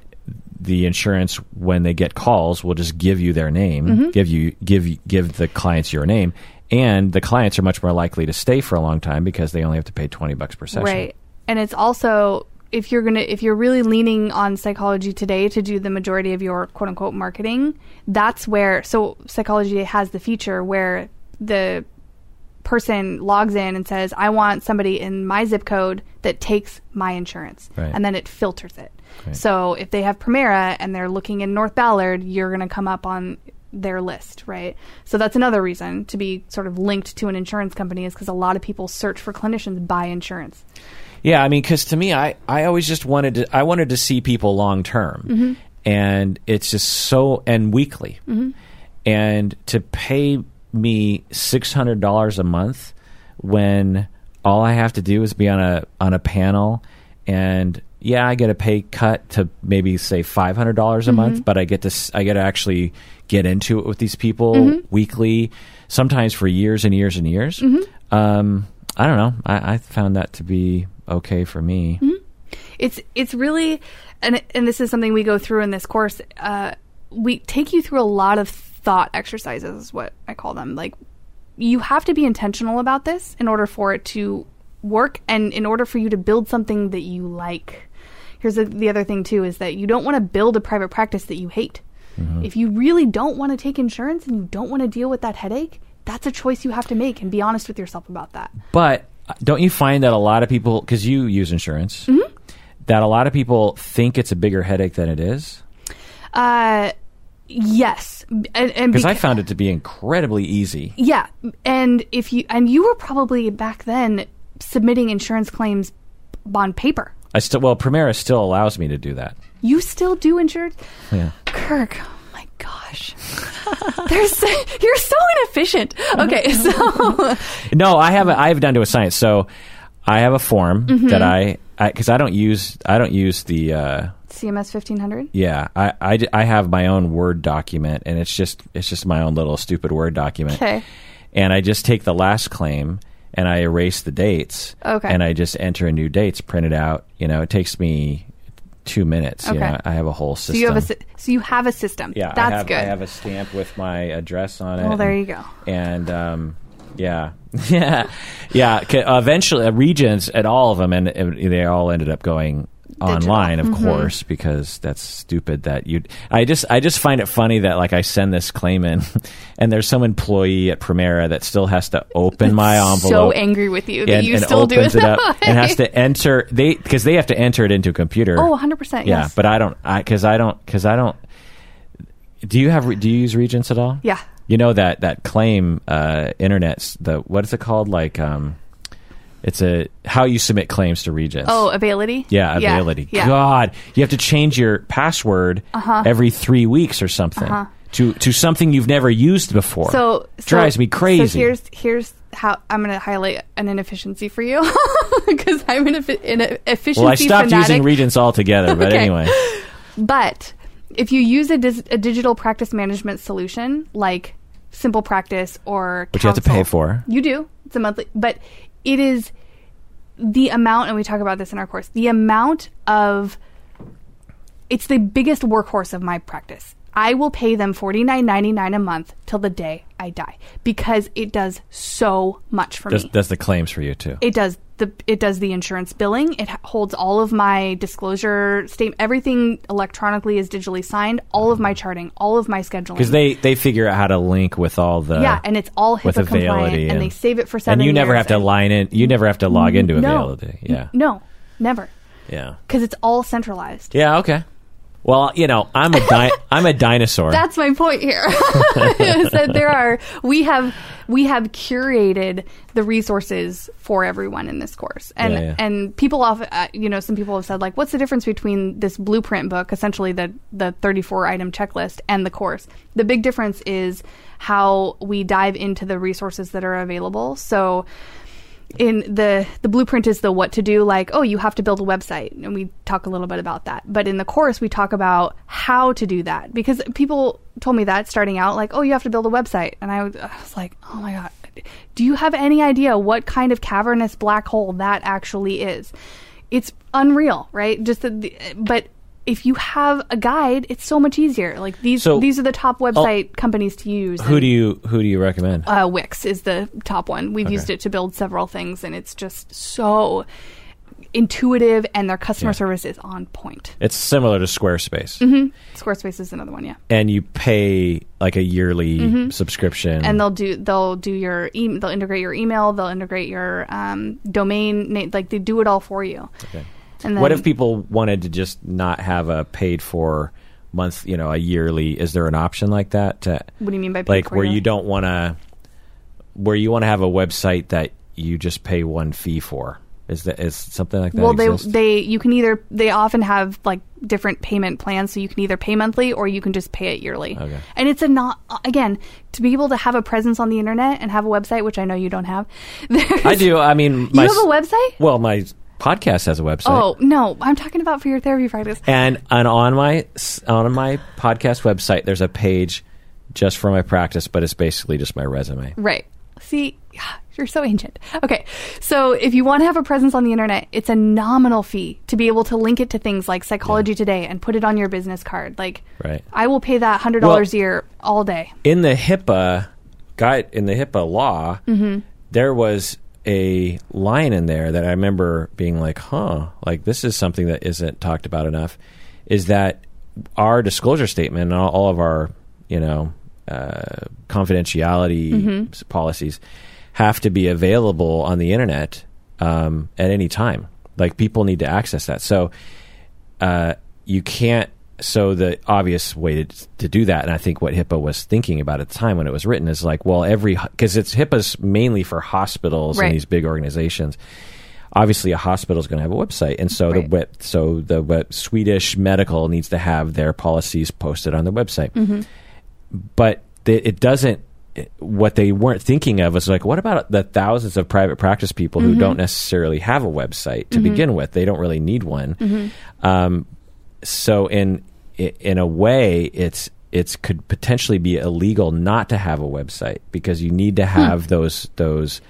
the insurance when they get calls will just give you their name, Mm-hmm. give you give give the clients your name, and the clients are much more likely to stay for a long time because they only have to pay twenty bucks per session. Right. And it's also if you're gonna if you're really leaning on psychology today to do the majority of your quote unquote marketing, that's where so psychology has the feature where the person logs in and says, I want somebody in my zip code that takes my insurance. Right. And then it filters it. Right. So if they have Premera and they're looking in North Ballard, you're going to come up on their list, right? So that's another reason to be sort of linked to an insurance company is because a lot of people search for clinicians by insurance. Yeah, I mean, because to me, I, I always just wanted to I wanted to see people long term, Mm-hmm. and it's just so and weekly, and to pay me six hundred dollars a month when all I have to do is be on a on a panel, and yeah, I get a pay cut to maybe say five hundred dollars a Mm-hmm. month, but I get to I get to actually get into it with these people Mm-hmm. weekly, sometimes for years and years and years. Mm-hmm. Um, I don't know. I, I found that to be okay for me. Mm-hmm. it's it's really and and this is something we go through in this course uh, we take you through a lot of thought exercises is what i call them. Like you have to be intentional about this in order for it to work and in order for you to build something that you like. Here's the, the other thing too is that you don't want to build a private practice that you hate. If you really don't want to take insurance and you don't want to deal with that headache that's a choice you have to make and be honest with yourself about that. But uh, don't you find that a lot of people, because you use insurance, Mm-hmm. that a lot of people think it's a bigger headache than it is? uh yes and, and Because I found it to be incredibly easy. Yeah, and if you and you were probably back then submitting insurance claims on paper. I still well, Premera still allows me to do that. You still do insurance, Yeah. Kirk. Oh my gosh, there's you're so inefficient. Okay, so No, I have. A, I have done to a science. So I have a form Mm-hmm. that I because I, don't use I don't use the. Uh, CMS fifteen hundred. yeah, I I have my own Word document, and it's just it's just my own little stupid Word document. Okay. And I just take the last claim and I erase the dates. Okay. And I just enter a new dates, print it out. You know, it takes me two minutes. You Okay. know, I have a whole system. So you have a so you have a system. Yeah, that's I have, good. I have a stamp with my address on it. Well, there and- you go. And um, yeah, yeah, yeah. Eventually, uh, regions at all of them, and uh, they all ended up going online, of Mm-hmm. course, because that's stupid. That you, I just, I just find it funny that like I send this claim in, and there's some employee at Premera that still has to open my envelope. so angry with you that and, you and still do it, it up that and has to enter they because they have to enter it into a computer. Oh, 100%. Yeah, yes. but I don't. I because I don't because I don't. Do you have? Do you use Regence at all? Yeah. You know that that claim uh, internet's the what is it called? Like um, it's a how you submit claims to Regence. Oh, Availity. Yeah, Availity. Yeah. God, you have to change your password Uh-huh. every three weeks or something to to something you've never used before. So, so drives me crazy. So here's here's how I'm going to highlight an inefficiency for you because I'm an, an efficiency well, I stopped fanatic. using Regence altogether, but Okay. anyway. But if you use a, dis- a digital practice management solution like Simple Practice or Which you have to pay for. you do. It's a monthly, but it is the amount, and we talk about this in our course. The amount of it's the biggest workhorse of my practice. I will pay them forty nine ninety nine a month till the day I die because it does so much for me. does the claims for you too? It does the it does the insurance billing. It holds all of my disclosure statement. Everything electronically is digitally signed. All of my charting, all of my scheduling. Because they, they figure out how to link with all the yeah, and it's all with HIPAA compliant, availability and, they save it for seven. and you never have to line in. You never have to log into No. Availity. Yeah, No, never, yeah, because it's all centralized. yeah. Okay. Well, you know, I'm a di- I'm a dinosaur. That's my point here. is that there are we have we have curated the resources for everyone in this course, and Yeah, yeah. and people often uh, you know some people have said like, what's the difference between this blueprint book, essentially the the 34 item checklist, and the course? The big difference is how we dive into the resources that are available. So in the the blueprint is the what to do like oh you have to build a website. And we talk a little bit about that. But in the course we talk about how to do that. Because people told me that starting out like oh you have to build a website. And i was, I was like oh my god. Do you have any idea what kind of cavernous black hole that actually is? It's unreal right? Just the, but if you have a guide it's so much easier like these So- these are the top website companies to use who and- do you who do you recommend? uh, Wix is the top one. We've Okay. used it to build several things, and it's just so intuitive, and their customer Yeah. service is on point. it's similar to Squarespace, Mm-hmm. Squarespace is another one, yeah. and you pay like a yearly subscription. Mm-hmm. And they'll do they'll do your e- they'll integrate your email, they'll integrate your um, domain name, like they do it all for you. Okay. And then, what if people wanted to just not have a paid for month, you know, a yearly? Is there an option like that? To, What do you mean by paid like where you don't want to, where you want to have a website that you just pay one fee for? Is that is something like that? well they exist? they you can either they often have like different payment plans so you can either pay monthly or you can just pay it yearly Okay. and it's a not again to be able to have a presence on the internet and have a website which i know you don't have I do. I mean, my, you have a website Well, my podcast has a website. Oh no, I'm talking about for your therapy practice. And, and on my on my podcast website, there's a page just for my practice, but it's basically just my resume. Right. See, you're so ancient. Okay. So if you want to have a presence on the internet, it's a nominal fee to be able to link it to things like Psychology Today and put it on your business card. Like, Right. I will pay that $100 Well- a year all day. In the HIPAA guide, in the HIPAA law, mm-hmm. there was a line in there that I remember being like, "Huh, like this is something that isn't talked about enough." Is that our disclosure statement and all, all of our, you know, uh, confidentiality s- policies have to be available on the internet um, at any time. Like people need to access that. So uh, you can't. So the obvious way to, to do that, and I think what HIPAA was thinking about at the time when it was written is like, well, every because it's HIPAA's mainly for hospitals Right. and these big organizations. Obviously, a hospital is going to have a website, and so Right. the web, so the web, Swedish medical needs to have their policies posted on their website. Mm-hmm. But the, it doesn't. it- What they weren't thinking of was like, what about the thousands of private practice people who mm-hmm. don't necessarily have a website to mm-hmm. begin with? They don't really need one. Um, so in in a way, it's it's could potentially be illegal not to have a website because you need to hmm. have those those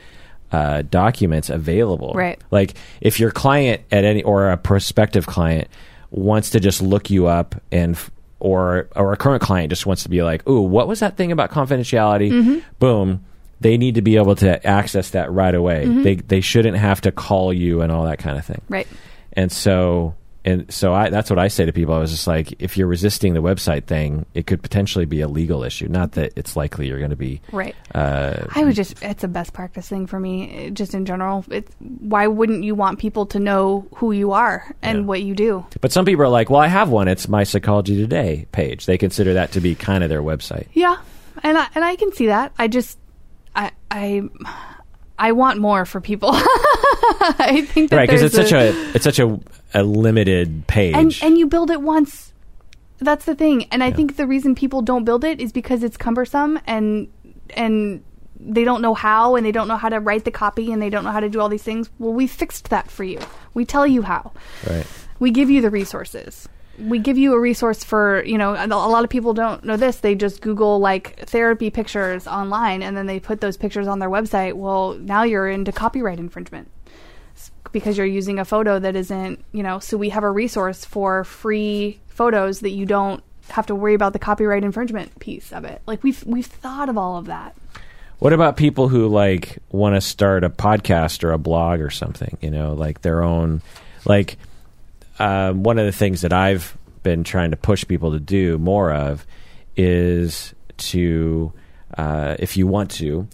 uh, documents available. Right. Like if your client at any or a prospective client wants to just look you up and or or a current client just wants to be like, "Ooh, what was that thing about confidentiality?" Mm-hmm. Boom. They need to be able to access that right away. Mm-hmm. They they shouldn't have to call you and all that kind of thing. Right. And so and so I that's what I say to people. I was just like, if you're resisting the website thing, it could potentially be a legal issue. Not that it's likely you're going to be Right. uh, I would just, it's a best practice thing for me, just in general. It's, why wouldn't you want people to know who you are and Yeah. what you do? But some people are like, well, I have one. It's my Psychology Today page. They consider that to be kind of their website. Yeah, and I, and I can see that. I just I I I want more for people. I think that Right, because it's such a it's such a, a limited page. and and you build it once. That's the thing, and I think the reason people don't build it is because it's cumbersome and and they don't know how and they don't know how to write the copy and they don't know how to do all these things. Well, we fixed that for you. We tell you how. right. we give you the resources we give you a resource for you know a lot of people don't know this they just google like therapy pictures online and then they put those pictures on their website well now you're into copyright infringement because you're using a photo that isn't you know so we have a resource for free photos that you don't have to worry about the copyright infringement piece of it like we've we've thought of all of that What about people who like want to start a podcast or a blog or something? You know, like their own. Like um, one of the things that I've been trying to push people to do more of is to, uh, if you want to,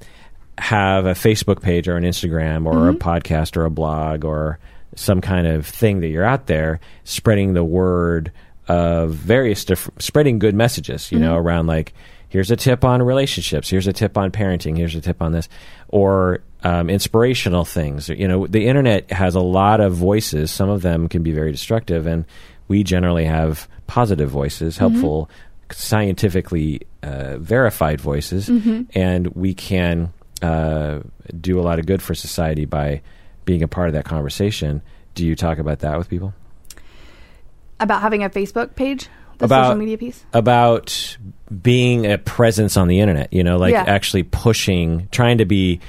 have a Facebook page or an Instagram or a podcast or a blog or some kind of thing that you're out there spreading the word of various different spreading good messages, you know, around like here's a tip on relationships, here's a tip on parenting, here's a tip on this, or um, inspirational things. You know, the internet has a lot of voices. Some of them can be very destructive, and we generally have positive voices, helpful, scientifically uh, verified voices, and we can uh, do a lot of good for society by being a part of that conversation. Do you talk about that with people? about having a facebook page the About- social media piece about being a presence on the internet you know like Yeah. actually pushing trying to be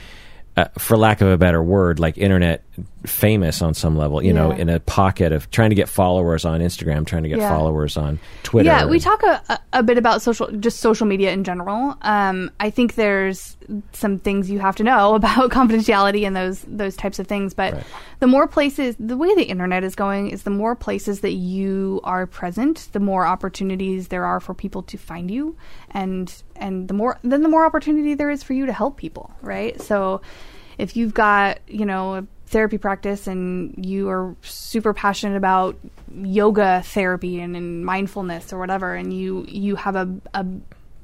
uh, for lack of a better word like internet famous on some level you know in a pocket of trying to get followers on instagram trying to get Yeah. followers on twitter Yeah, we talk a, a, a bit about social, just social media in general. Um, I think there's some things you have to know about confidentiality and those those types of things. But Right. the more places, the way the internet is going is the more places that you are present, the more opportunities there are for people to find you, and and the more then the more opportunity there is for you to help people. Right. So if you've got you know a therapy practice and you are super passionate about yoga therapy and, and mindfulness or whatever and you you have a, a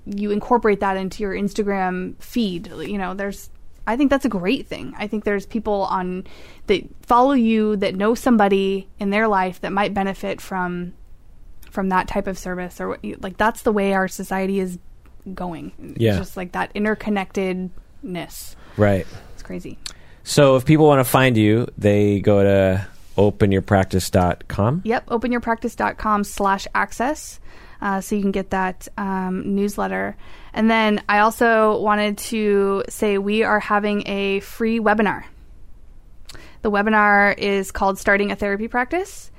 you incorporate that into your instagram feed you know there's i think that's a great thing. I think there's people on that follow you that know somebody in their life that might benefit from from that type of service or like that's the way our society is going. Yeah. it's just like that interconnectedness. Right. It's crazy so if people want to find you they go to openyourpractice.com. Yep, openyourpractice.com slash access. Uh, so you can get that um, newsletter. And then I also wanted to say we are having a free webinar. The webinar is called Starting a Therapy Practice.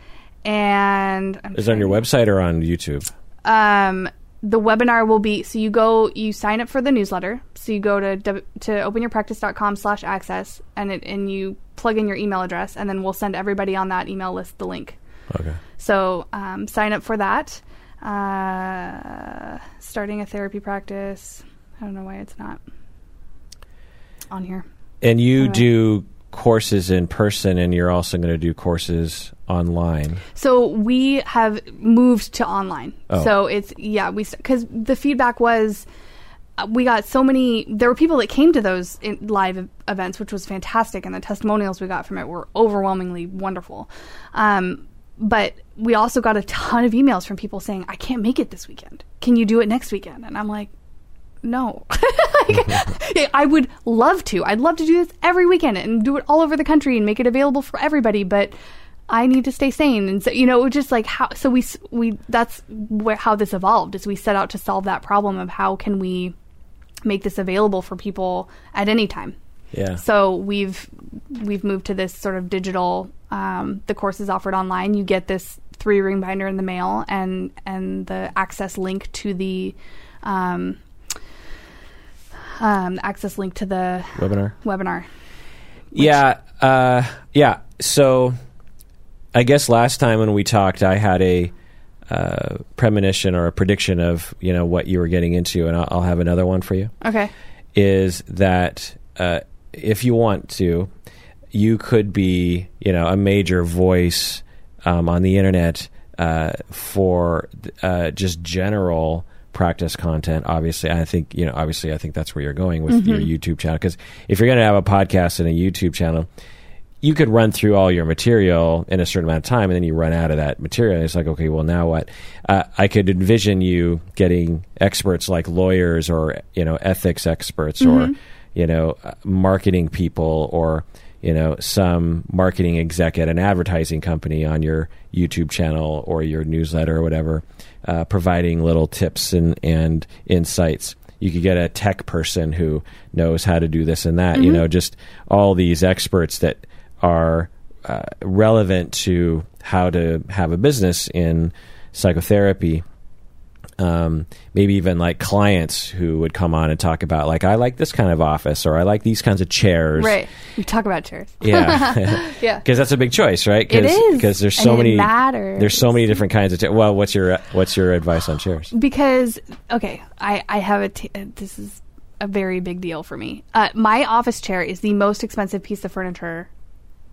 And I'm Is it on your website or on YouTube? um, the webinar will be so you go you sign up for the newsletter. So you go to to openyourpractice.com slash access and it and you plug in your email address and then we'll send everybody on that email list the link. Okay. so um, sign up for that. Uh, starting a therapy practice. I don't know why it's not on here. And you Anyway. do courses in person, and you're also going to do courses online. So we have moved to online. Oh. So it's yeah, we because the feedback was uh, we got so many. There were people that came to those in, live events, which was fantastic, and the testimonials we got from it were overwhelmingly wonderful. Um, but we also got a ton of emails from people saying, "I can't make it this weekend. Can you do it next weekend?" And I'm like, no. Like, I would love to. I'd love to do this every weekend and do it all over the country and make it available for everybody, but I need to stay sane. And so, you know, it just like how, so we, we, that's where, how this evolved is we set out to solve that problem of how can we make this available for people at any time. Yeah. So we've we've moved to this sort of digital. Um, the course is offered online. You get this three ring binder in the mail and and the access link to the um, um, access link to the Webinar. webinar. Yeah, uh, yeah. So, I guess last time when we talked, I had a uh, premonition or a prediction of you know what you were getting into, and I'll, I'll have another one for you. Okay. Is that uh, if you want to, you could be you know a major voice um, on the internet uh, for uh, just general practice content. Obviously, I think you know. Obviously, I think that's where you're going with your YouTube channel. Because if you're going to have a podcast and a YouTube channel, you could run through all your material in a certain amount of time, and then you run out of that material. It's like, okay, well, now what? Uh, I could envision you getting experts like lawyers or you know ethics experts or you know marketing people or you know some marketing exec at an advertising company on your YouTube channel or your newsletter or whatever, uh, providing little tips and and insights. You could get a tech person who knows how to do this and that you know just all these experts that are uh, relevant to how to have a business in psychotherapy um, maybe even like clients who would come on and talk about like i like this kind of office or i like these kinds of chairs Right. We talk about chairs. yeah Yeah. because that's a big choice right It is. because there's so many matters. there's so many different kinds of cha- well what's your what's your advice on chairs because okay i i have a t- uh, this is a very big deal for me uh, my office chair is the most expensive piece of furniture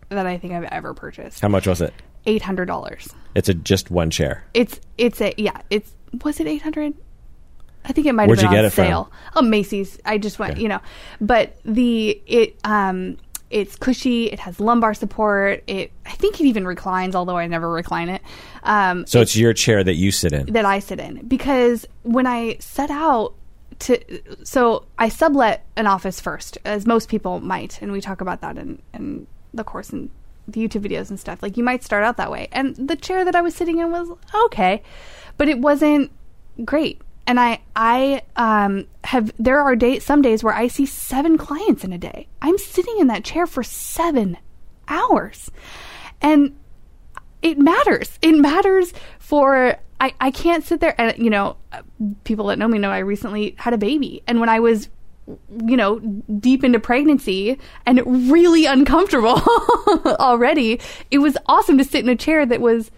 that i think i've ever purchased how much was it $800 it's a just one chair it's it's a yeah it's was it 800 I think it might Where'd have been on it from? sale. Oh, Macy's. I just went, Okay. you know, but the it um it's cushy. It has lumbar support. It I think it even reclines, although I never recline it. Um, so it's your chair that you sit in that I sit in because when I set out to, so I sublet an office first, as most people might, and we talk about that in, in the course and the YouTube videos and stuff. Like you might start out that way, and the chair that I was sitting in was okay, but it wasn't great. And I, I um, have. There are days, some days where I see seven clients in a day. I'm sitting in that chair for seven hours, and it matters. It matters for I, I can't sit there and you know people that know me know I recently had a baby and when I was you know deep into pregnancy and really uncomfortable already it was awesome to sit in a chair that was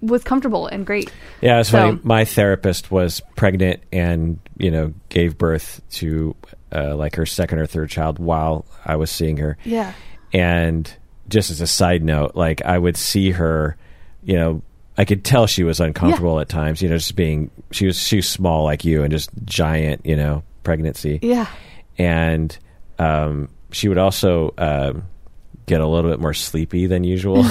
was comfortable and great. Yeah, it's So- funny. My therapist was pregnant and you know gave birth to uh, like her second or third child while I was seeing her. Yeah. And just as a side note, like I would see her, you know, I could tell she was uncomfortable at times. You know, just being she was she was small like you and just giant. You know, pregnancy. Yeah. And um, she would also. Um, Get a little bit more sleepy than usual.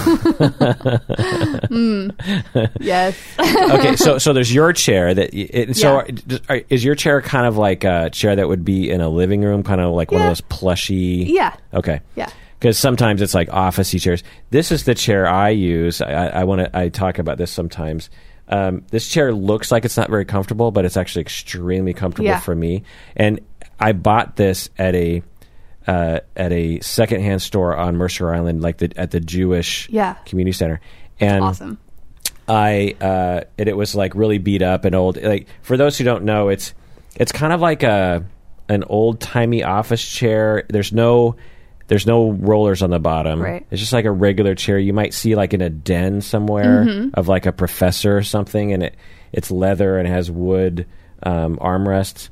Yes. okay, so so there's your chair that it, so Yeah. are- is your chair kind of like a chair that would be in a living room, kind of like one of those plushy? yeah. Okay. Yeah. because sometimes it's like officey chairs. This is the chair I use. I, I want to. I talk about this sometimes. Um, this chair looks like it's not very comfortable, but it's actually extremely comfortable Yeah. for me. And I bought this at a uh, at a secondhand store on Mercer Island, like the at the Jewish Yeah. community center. And awesome. I uh, and it was like really beat up and old. Like for those who don't know, it's it's kind of like a an old timey office chair. There's no there's no rollers on the bottom. Right. It's just like a regular chair you might see like in a den somewhere Mm-hmm. of like a professor or something, and it it's leather and has wood um, armrests.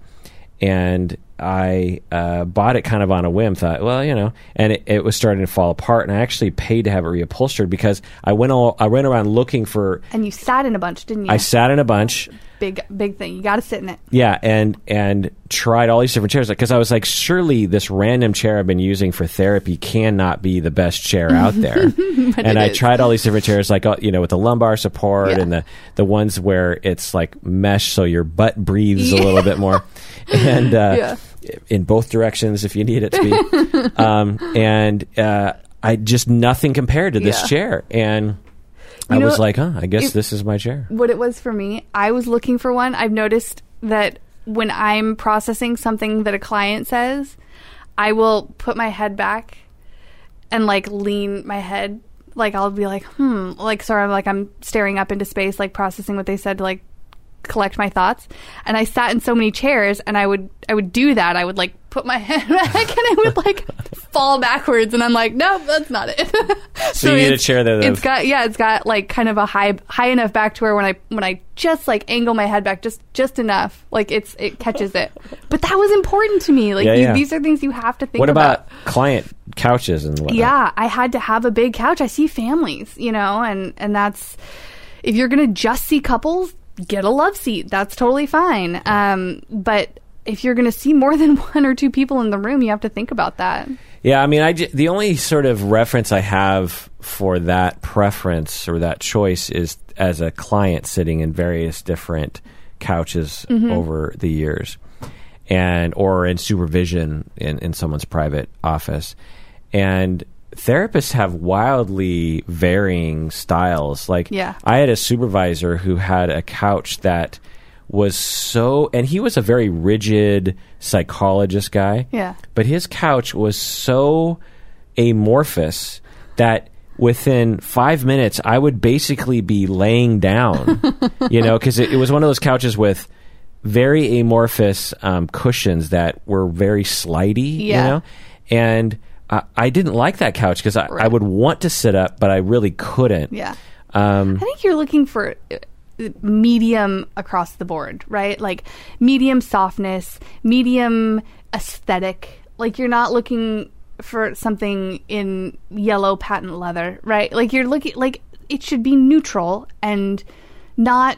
And I uh, bought it kind of on a whim. Thought, well, you know, and it, it was starting to fall apart. And I actually paid to have it reupholstered because I went all I went around looking for. And you sat in a bunch, didn't you? I sat in a bunch. Big big thing. You got to sit in it. Yeah, and and tried all these different chairs because I was like, surely this random chair I've been using for therapy cannot be the best chair out there. and I is. tried all these different chairs, like uh, you know, with the lumbar support Yeah. and the the ones where it's like mesh, so your butt breathes a little bit more, and uh, Yeah. in both directions if you need it to be. um, and uh, I just nothing compared to this Yeah. chair, and I know, was like, huh, I guess it- this is my chair. what it was for me, I was looking for one. I've noticed that when I'm processing something that a client says, I will put my head back and like lean my head. Like I'll be like, hmm, like sort of like I'm staring up into space, like processing what they said to like collect my thoughts. And I sat in so many chairs and I would I would do that. I would like put my head back and I would like fall backwards and I'm like, nope, that's not it. So you need a chair that- it's got yeah, it's got like kind of a high high enough back to where when I when I just like angle my head back just just enough, like it's it catches it. But that was important to me. Like Yeah, you, yeah. these are things you have to think about. What about. about client couches and whatnot? Yeah, I had to have a big couch. I see families, you know, and and that's if you're gonna just see couples, get a love seat. That's totally fine. Um, but if you're gonna see more than one or two people in the room, you have to think about that. Yeah, I mean, I j- the only sort of reference I have for that preference or that choice is as a client sitting in various different couches mm-hmm. over the years, and or in supervision in, in someone's private office, and therapists have wildly varying styles. Like, Yeah. I had a supervisor who had a couch that was so, and he was a very rigid psychologist guy. Yeah. But his couch was so amorphous that within five minutes, I would basically be laying down, you know, because it, it was one of those couches with very amorphous um, cushions that were very slidey, you Yeah. know? And uh, I didn't like that couch because I, I would want to sit up, but I really couldn't. Yeah. Um, I think you're looking for medium across the board, right? Like medium softness, medium aesthetic. Like you're not looking for something in yellow patent leather, right? Like you're looking like it should be neutral and not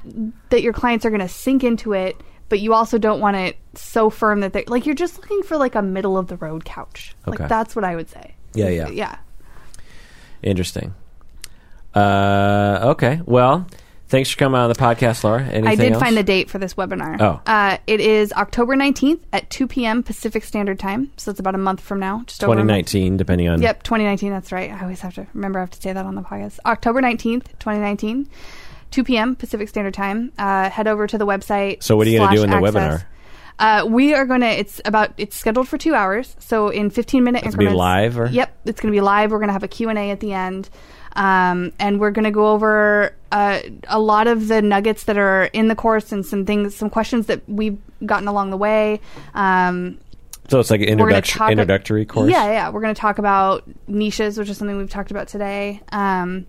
that your clients are going to sink into it, but you also don't want it so firm that they're like you're just looking for like a middle of the road couch. Okay. Like that's what I would say. Yeah, yeah. Yeah. Interesting. Uh, okay. Well, thanks for coming on the podcast, Laura. Anything I did else? find the date for this webinar. Oh. Uh, it is October 19th at 2 p.m. Pacific Standard Time. So it's about a month from now. Just over 2019, depending on. Yep, 2019. That's right. I always have to remember I have to say that on the podcast. October 19th, 2019, 2 p.m. Pacific Standard Time. Uh, head over to the website. So what are you gonna do in the access. webinar? Uh, we are going to, it's about, it's scheduled for two hours. So in 15 minute It's gonna be live, or? Yep, it's going to be live. We're going to have a Q&A at the end. Um, and we're going to go over uh, a lot of the nuggets that are in the course and some things, some questions that we've gotten along the way. Um, So it's like an we're gonna introduc- talk- introductory course. Yeah, yeah. We're going to talk about niches, which is something we've talked about today. Um,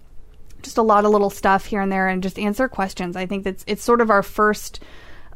just a lot of little stuff here and there, and just answer questions. I think that's it's sort of our first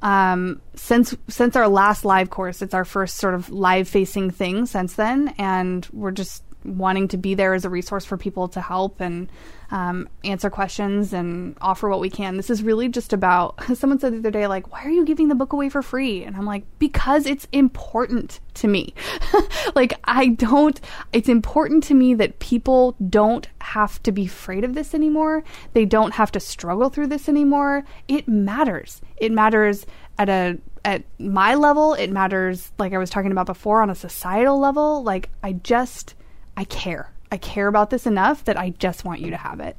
um, since since our last live course. It's our first sort of live facing thing since then, and we're just wanting to be there as a resource for people to help and um, answer questions and offer what we can. This is really just about. Someone said the other day, like, "Why are you giving the book away for free?" And I'm like, "Because it's important to me. like, I don't. It's important to me that people don't have to be afraid of this anymore. They don't have to struggle through this anymore. It matters. It matters at a at my level. It matters, like I was talking about before, on a societal level. Like, I just." I care. I care about this enough that I just want you to have it.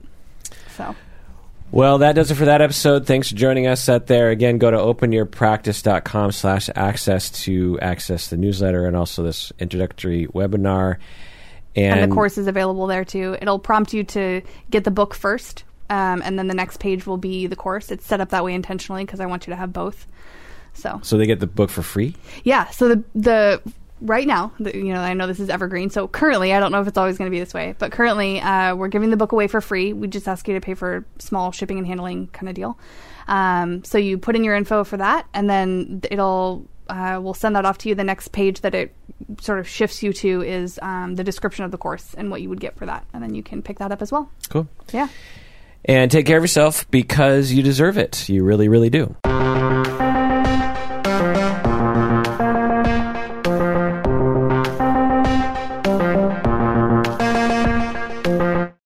So Well, that does it for that episode. Thanks for joining us out there. Again, go to openyourpractice.com slash access to access the newsletter and also this introductory webinar. And, and the course is available there too. It'll prompt you to get the book first, um, and then the next page will be the course. It's set up that way intentionally because I want you to have both. So So they get the book for free? yeah, so the the right now, you know, I know this is evergreen. So currently, I don't know if it's always going to be this way, but currently, uh, we're giving the book away for free. We just ask you to pay for small shipping and handling kind of deal. Um, so you put in your info for that, and then it'll uh, we'll send that off to you. The next page that it sort of shifts you to is um, the description of the course and what you would get for that, and then you can pick that up as well. Cool. Yeah. And take care of yourself because you deserve it. You really, really do.